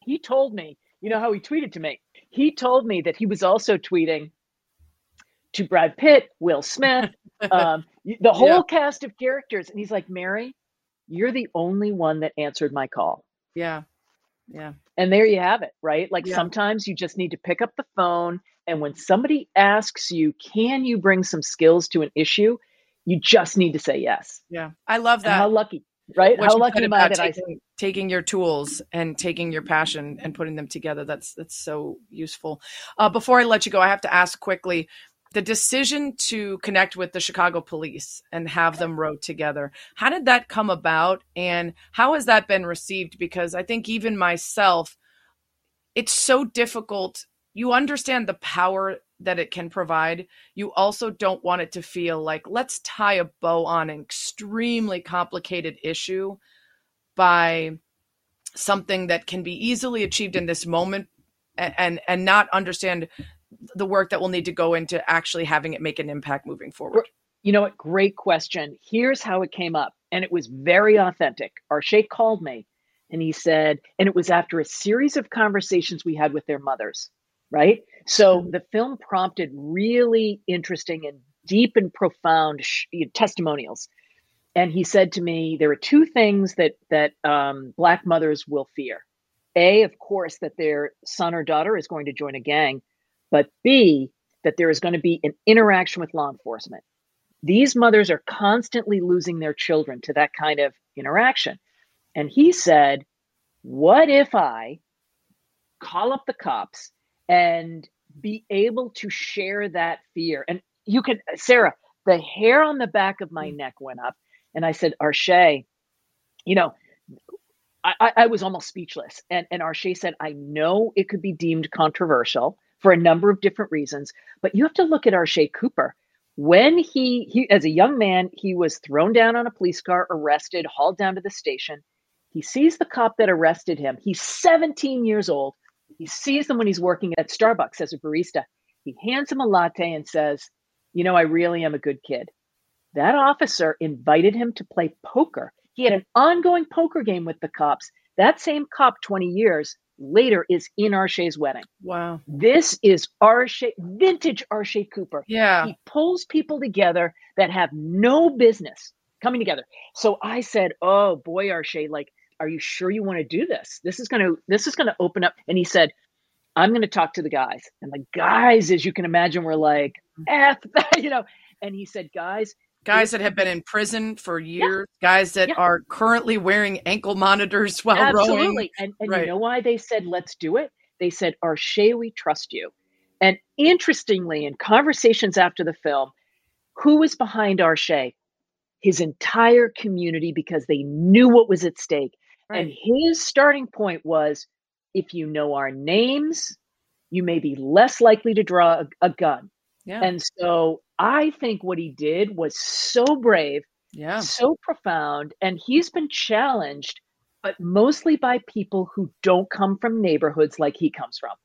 he told me, you know how he tweeted to me? He told me that he was also tweeting to Brad Pitt, Will Smith, um, the whole Yeah. cast of characters. And he's like, Mary, you're the only one that answered my call. yeah yeah And there you have it, right? Like Yeah. sometimes you just need to pick up the phone. And when somebody asks you, can you bring some skills to an issue? You just need to say yes. yeah i love And that how lucky, right? what how lucky am I that I taking, taking your tools and taking your passion and putting them together that's that's so useful uh, before i let you go i have to ask quickly the decision to connect with the chicago police and have them row together how did that come about? And how has that been received? Because i think even myself it's so difficult. You understand the power that it can provide. You also don't want it to feel like let's tie a bow on an extremely complicated issue by something that can be easily achieved in this moment and and, and not understand the work that will need to go into actually having it make an impact moving forward You know what? Great question. Here's how it came up. And it was very authentic. Arshay called me and he said, and it was after a series of conversations we had with their mothers, right? So Mhm. the film prompted really interesting and deep and profound sh- testimonials. And he said to me, there are two things that that um, black mothers will fear. A, of course, that their son or daughter is going to join a gang, but B, that there is going to be an interaction with law enforcement. These mothers are constantly losing their children to that kind of interaction. And he said, What if I call up the cops and be able to share that fear? And you could, Sarah, the hair on the back of my mm. neck went up. And I said, Arshay, you know, I, I, I was almost speechless. And, and Arshay said, I know it could be deemed controversial for a number of different reasons, but you have to look at Arshay Cooper. When he, he, as a young man, he was thrown down on a police car, arrested, hauled down to the station. He sees the cop that arrested him. He's 17 years old. He sees him when he's working at Starbucks as a barista. He hands him a latte and says, You know, I really am a good kid. That officer invited him to play poker. He had an ongoing poker game with the cops. That same cop, 20 years later, is in Arshay's wedding. wow This is Arshay, vintage Arshay Cooper. yeah He pulls people together that have no business coming together. So I said, "Oh boy, Arshay, like, are you sure you want to do this? This is gonna, this is gonna open up." And he said, "I'm gonna talk to the guys." And the guys, as you can imagine, were like, "F," you know. And he said, "Guys, guys that have been in prison for years guys that Yeah. are currently wearing ankle monitors while rowing Absolutely. And, and Right. you know why they said, let's do it? They said, Arshay, we trust you. And interestingly, in conversations after the film, Who was behind Arshay? His entire community because they knew what was at stake. And his starting point was if you know our names, you may be less likely to draw a, a gun. Yeah. And so I think what he did was so brave, yeah. so profound, and he's been challenged, but mostly by people who don't come from neighborhoods like he comes from.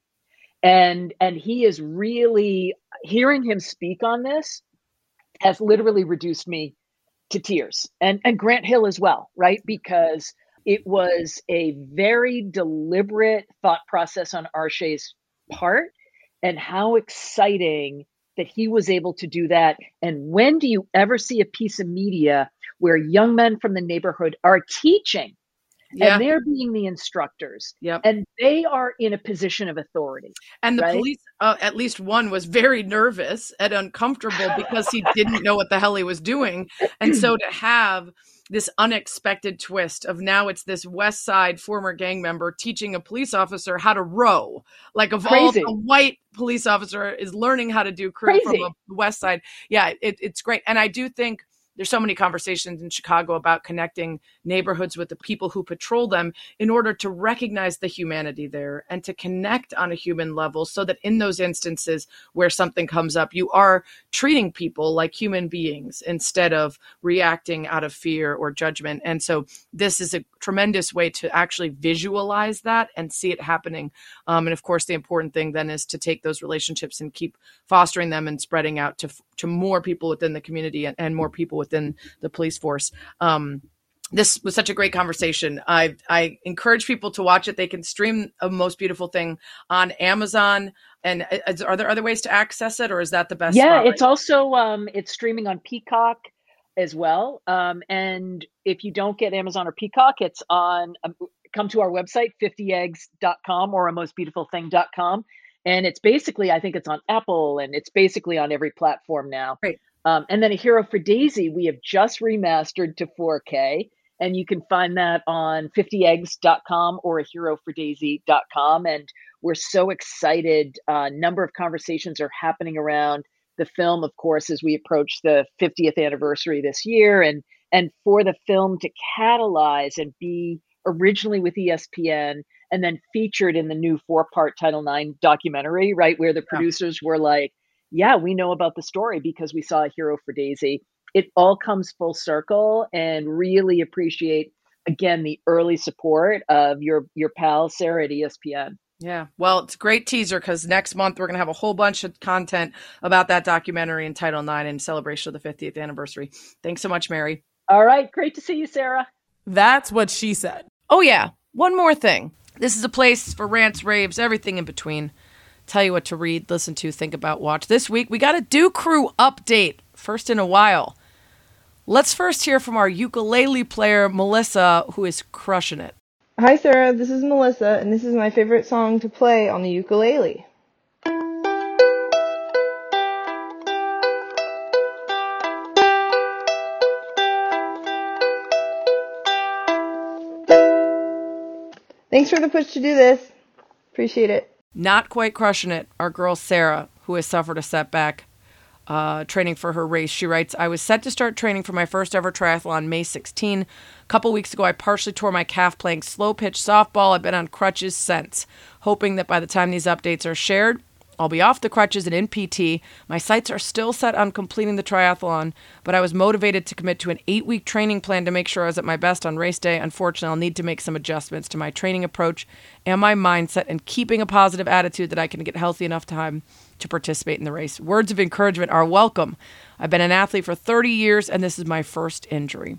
And and he is really hearing him speak on this has literally reduced me to tears. And and Grant Hill as well, right? Because it was a very deliberate thought process on Arshay's part and how exciting that he was able to do that. And when do you ever see a piece of media where young men from the neighborhood are teaching Yeah. and they're being the instructors Yep. and they are in a position of authority? And the right? police, uh, at least one, was very nervous and uncomfortable because he didn't know what the hell he was doing. And so to have this unexpected twist of now it's this West Side former gang member teaching a police officer how to row. Like of Crazy. all, a white police officer is learning how to do crew Crazy. from a West Side. Yeah, it, it's great. And I do think there's so many conversations in Chicago about connecting neighborhoods with the people who patrol them in order to recognize the humanity there and to connect on a human level so that in those instances where something comes up, you are treating people like human beings instead of reacting out of fear or judgment. And so this is a tremendous way to actually visualize that and see it happening. Um, and of course, the important thing then is to take those relationships and keep fostering them and spreading out to to more people within the community and, and more people within the police force. Um, this was such a great conversation. I I encourage people to watch it. They can stream a most beautiful thing on Amazon. And uh, is, are there other ways to access it, or is that the best? yeah it's right also um it's streaming on peacock as well um and if you don't get amazon or peacock it's on um, come to our website 50eggs.com or a mostbeautifulthing.com and it's basically i think it's on apple and it's basically on every platform now Great. Um, and then a hero for daisy we have just remastered to 4k and you can find that on 50eggs.com or a herofordaisy.com and we're so excited a number of conversations are happening around the film of course as we approach the 50th anniversary this year and and for the film to catalyze and be originally with espn and then featured in the new four part title ix documentary right where the Yeah. producers were like yeah we know about the story because we saw a hero for daisy it all comes full circle and really appreciate again the early support of your your pal sarah at espn Yeah. Well, it's a great teaser because next month we're going to have a whole bunch of content about that documentary in Title IX in celebration of the 50th anniversary. Thanks so much, Mary. all right great to see you sarah That's what she said. Oh, yeah. One more thing. This is a place for rants, raves, everything in between. Tell you what to read, listen to, think about, watch. This week, we got a Do Crew update. First in a while. Let's first hear from our ukulele player, Melissa, who is crushing it. Hi Sarah, this is Melissa, and this is my favorite song to play on the ukulele. Thanks for the push to do this. Appreciate it. Not quite crushing it, our girl Sarah, who has suffered a setback uh, training for her race. She writes, I was set to start training for my first ever triathlon May 16. A couple weeks ago, I partially tore my calf playing slow pitch softball. I've been on crutches since, hoping that by the time these updates are shared, I'll be off the crutches and in PT. My sights are still set on completing the triathlon, but I was motivated to commit to an eight week training plan to make sure I was at my best on race day. Unfortunately, I'll need to make some adjustments to my training approach and my mindset and keeping a positive attitude that I can get healthy enough time to participate in the race. Words of encouragement are welcome. I've been an athlete for 30 years and this is my first injury.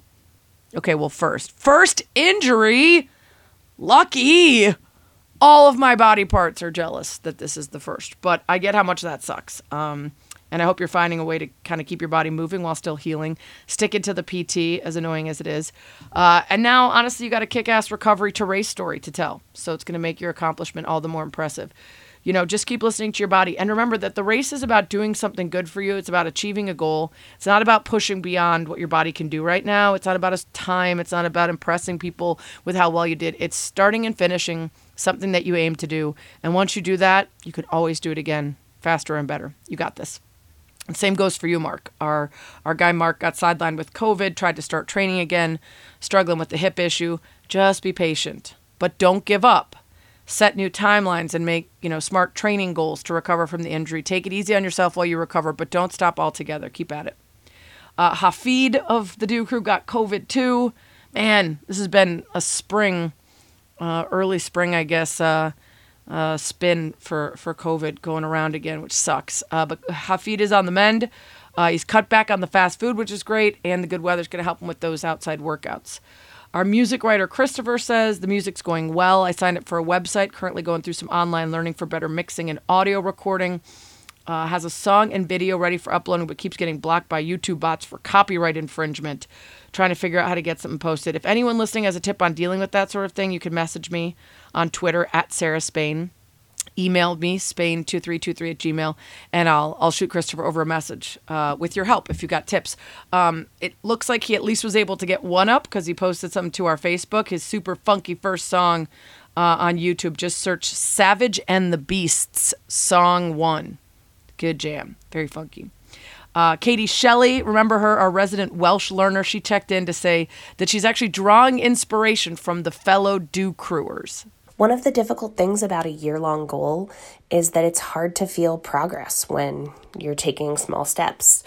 Okay, well, first, first injury. Lucky. All of my body parts are jealous that this is the first, but I get how much that sucks. Um, and I hope you're finding a way to kind of keep your body moving while still healing. Stick it to the PT, as annoying as it is. Uh, and now, honestly, you got a kick ass recovery to race story to tell. So it's going to make your accomplishment all the more impressive. You know, just keep listening to your body. And remember that the race is about doing something good for you. It's about achieving a goal. It's not about pushing beyond what your body can do right now. It's not about time. It's not about impressing people with how well you did. It's starting and finishing something that you aim to do. And once you do that, you can always do it again, faster and better. You got this. Same goes for you, Mark. Our our guy Mark got sidelined with COVID, tried to start training again, struggling with the hip issue. Just be patient, but don't give up. Set new timelines and make, you know, smart training goals to recover from the injury. Take it easy on yourself while you recover, but don't stop altogether. Keep at it. Uh, Hafid of the Do Crew got COVID too. Man, this has been a spring, uh, early spring, I guess. Uh, uh, spin for for COVID going around again, which sucks. Uh, but Hafid is on the mend. Uh, he's cut back on the fast food, which is great, and the good weather's going to help him with those outside workouts. Our music writer Christopher says the music's going well. I signed up for a website, currently going through some online learning for better mixing and audio recording. Uh, has a song and video ready for uploading, but keeps getting blocked by YouTube bots for copyright infringement. Trying to figure out how to get something posted. If anyone listening has a tip on dealing with that sort of thing, you can message me on Twitter at Sarah Spain. Email me spain2323 at gmail and I'll I'll shoot Christopher over a message uh, with your help if you got tips. Um, it looks like he at least was able to get one up because he posted something to our Facebook. His super funky first song uh, on YouTube. Just search "Savage and the Beasts" song one. Good jam, very funky. Uh, Katie Shelley, remember her, our resident Welsh learner, she checked in to say that she's actually drawing inspiration from the fellow Do Crewers. One of the difficult things about a year long goal is that it's hard to feel progress when you're taking small steps.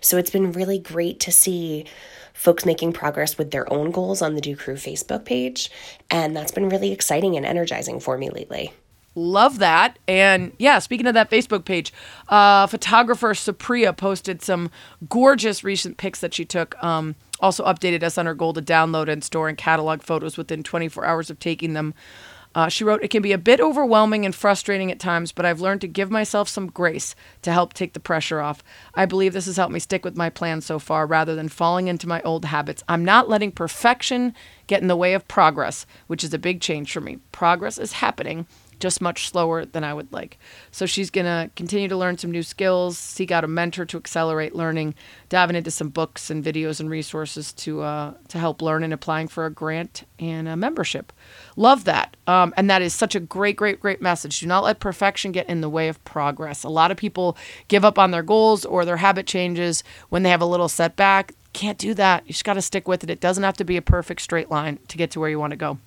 So it's been really great to see folks making progress with their own goals on the Do Crew Facebook page. And that's been really exciting and energizing for me lately. Love that. And yeah, speaking of that Facebook page, uh, photographer Supriya posted some gorgeous recent pics that she took. Um, also updated us on her goal to download and store and catalog photos within 24 hours of taking them. Uh, she wrote, It can be a bit overwhelming and frustrating at times, but I've learned to give myself some grace to help take the pressure off. I believe this has helped me stick with my plan so far rather than falling into my old habits. I'm not letting perfection get in the way of progress, which is a big change for me. Progress is happening just much slower than I would like. So she's going to continue to learn some new skills, seek out a mentor to accelerate learning, diving into some books and videos and resources to uh, to help learn and applying for a grant and a membership. Love that. Um, and that is such a great, great, great message. Do not let perfection get in the way of progress. A lot of people give up on their goals or their habit changes when they have a little setback. Can't do that. You just got to stick with it. It doesn't have to be a perfect straight line to get to where you want to go.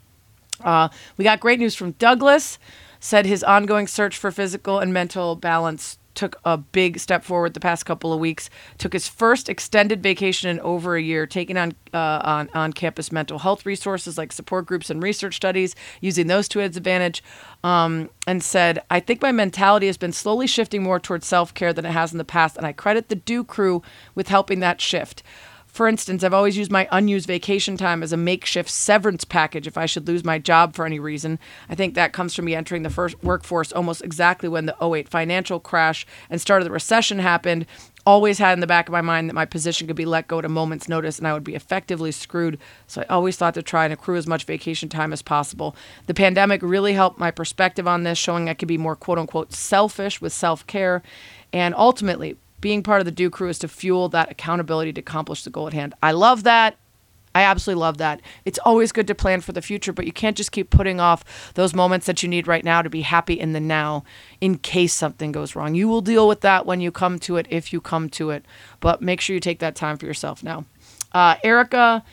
Uh, we got great news from Douglas. Said his ongoing search for physical and mental balance took a big step forward the past couple of weeks. Took his first extended vacation in over a year, taking on uh, on on campus mental health resources like support groups and research studies, using those to his advantage. Um, and said, "I think my mentality has been slowly shifting more towards self care than it has in the past, and I credit the Do Crew with helping that shift." For instance, I've always used my unused vacation time as a makeshift severance package if I should lose my job for any reason. I think that comes from me entering the first workforce almost exactly when the 08 financial crash and start of the recession happened. Always had in the back of my mind that my position could be let go at a moment's notice and I would be effectively screwed. So I always thought to try and accrue as much vacation time as possible. The pandemic really helped my perspective on this, showing I could be more quote unquote selfish with self care. And ultimately, being part of the Do Crew is to fuel that accountability to accomplish the goal at hand. I love that. I absolutely love that. It's always good to plan for the future, but you can't just keep putting off those moments that you need right now to be happy in the now in case something goes wrong. You will deal with that when you come to it, if you come to it, but make sure you take that time for yourself now. Uh, Erica,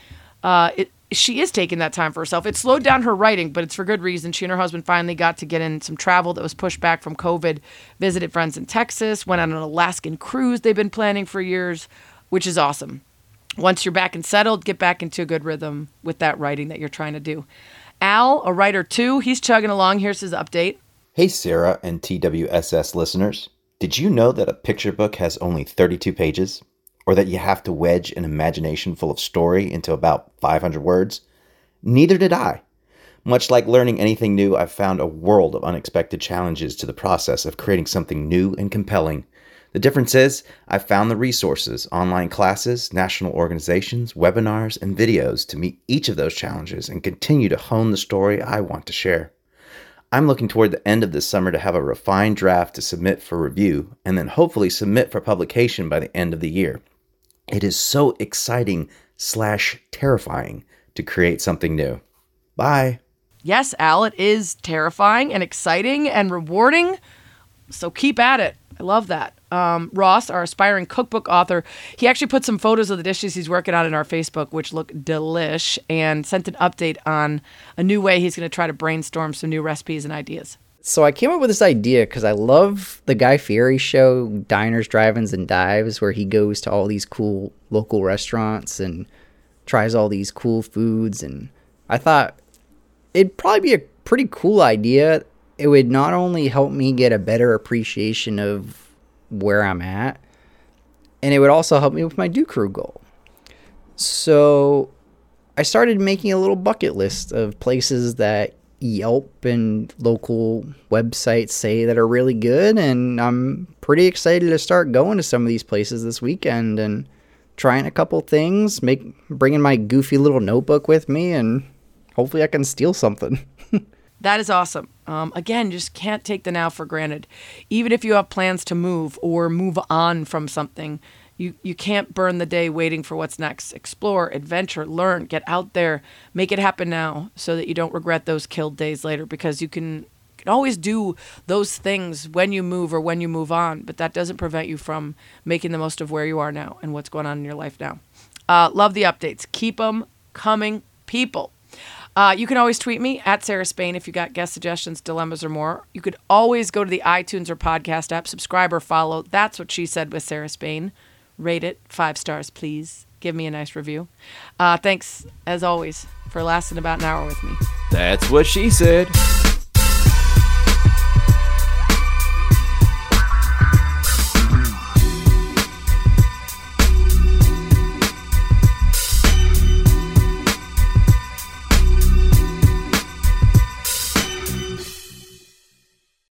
uh, it, she is taking that time for herself. It slowed down her writing, but it's for good reason. She and her husband finally got to get in some travel that was pushed back from COVID, visited friends in Texas, went on an Alaskan cruise they've been planning for years, which is awesome. Once you're back and settled, get back into a good rhythm with that writing that you're trying to do. Al, a writer too, he's chugging along. Here's his update. Hey, Sarah and TWSS listeners. Did you know that a picture book has only 32 pages? Or that you have to wedge an imagination full of story into about 500 words? Neither did I. Much like learning anything new, I've found a world of unexpected challenges to the process of creating something new and compelling. The difference is, I've found the resources, online classes, national organizations, webinars, and videos to meet each of those challenges and continue to hone the story I want to share. I'm looking toward the end of this summer to have a refined draft to submit for review and then hopefully submit for publication by the end of the year. It is so exciting slash terrifying to create something new. Bye. Yes, Al, it is terrifying and exciting and rewarding. So keep at it. I love that. um, Ross, our aspiring cookbook author, he actually put some photos of the dishes he's working on in our Facebook, which look delish, and sent an update on a new way he's going to try to brainstorm some new recipes and ideas. So I came up with this idea because I love the Guy Fieri show, Diners, Drive-ins, and Dives, where he goes to all these cool local restaurants and tries all these cool foods. And I thought it'd probably be a pretty cool idea. It would not only help me get a better appreciation of where I'm at, and it would also help me with my do crew goal. So I started making a little bucket list of places that Yelp and local websites say that are really good, and I'm pretty excited to start going to some of these places this weekend and trying a couple things, make bringing my goofy little notebook with me, and hopefully I can steal something. That is awesome. Um, again, just can't take the now for granted. Even if you have plans to move or move on from something, you, you can't burn the day waiting for what's next. Explore, adventure, learn, get out there, make it happen now so that you don't regret those killed days later because you can, can always do those things when you move or when you move on, but that doesn't prevent you from making the most of where you are now and what's going on in your life now. Uh, love the updates. Keep them coming, people. Uh, you can always tweet me at Sarah Spain if you got guest suggestions, dilemmas, or more. You could always go to the iTunes or podcast app, subscribe or follow. That's what she said with Sarah Spain. Rate it five stars, please. Give me a nice review. Uh, thanks, as always, for lasting about an hour with me. That's what she said.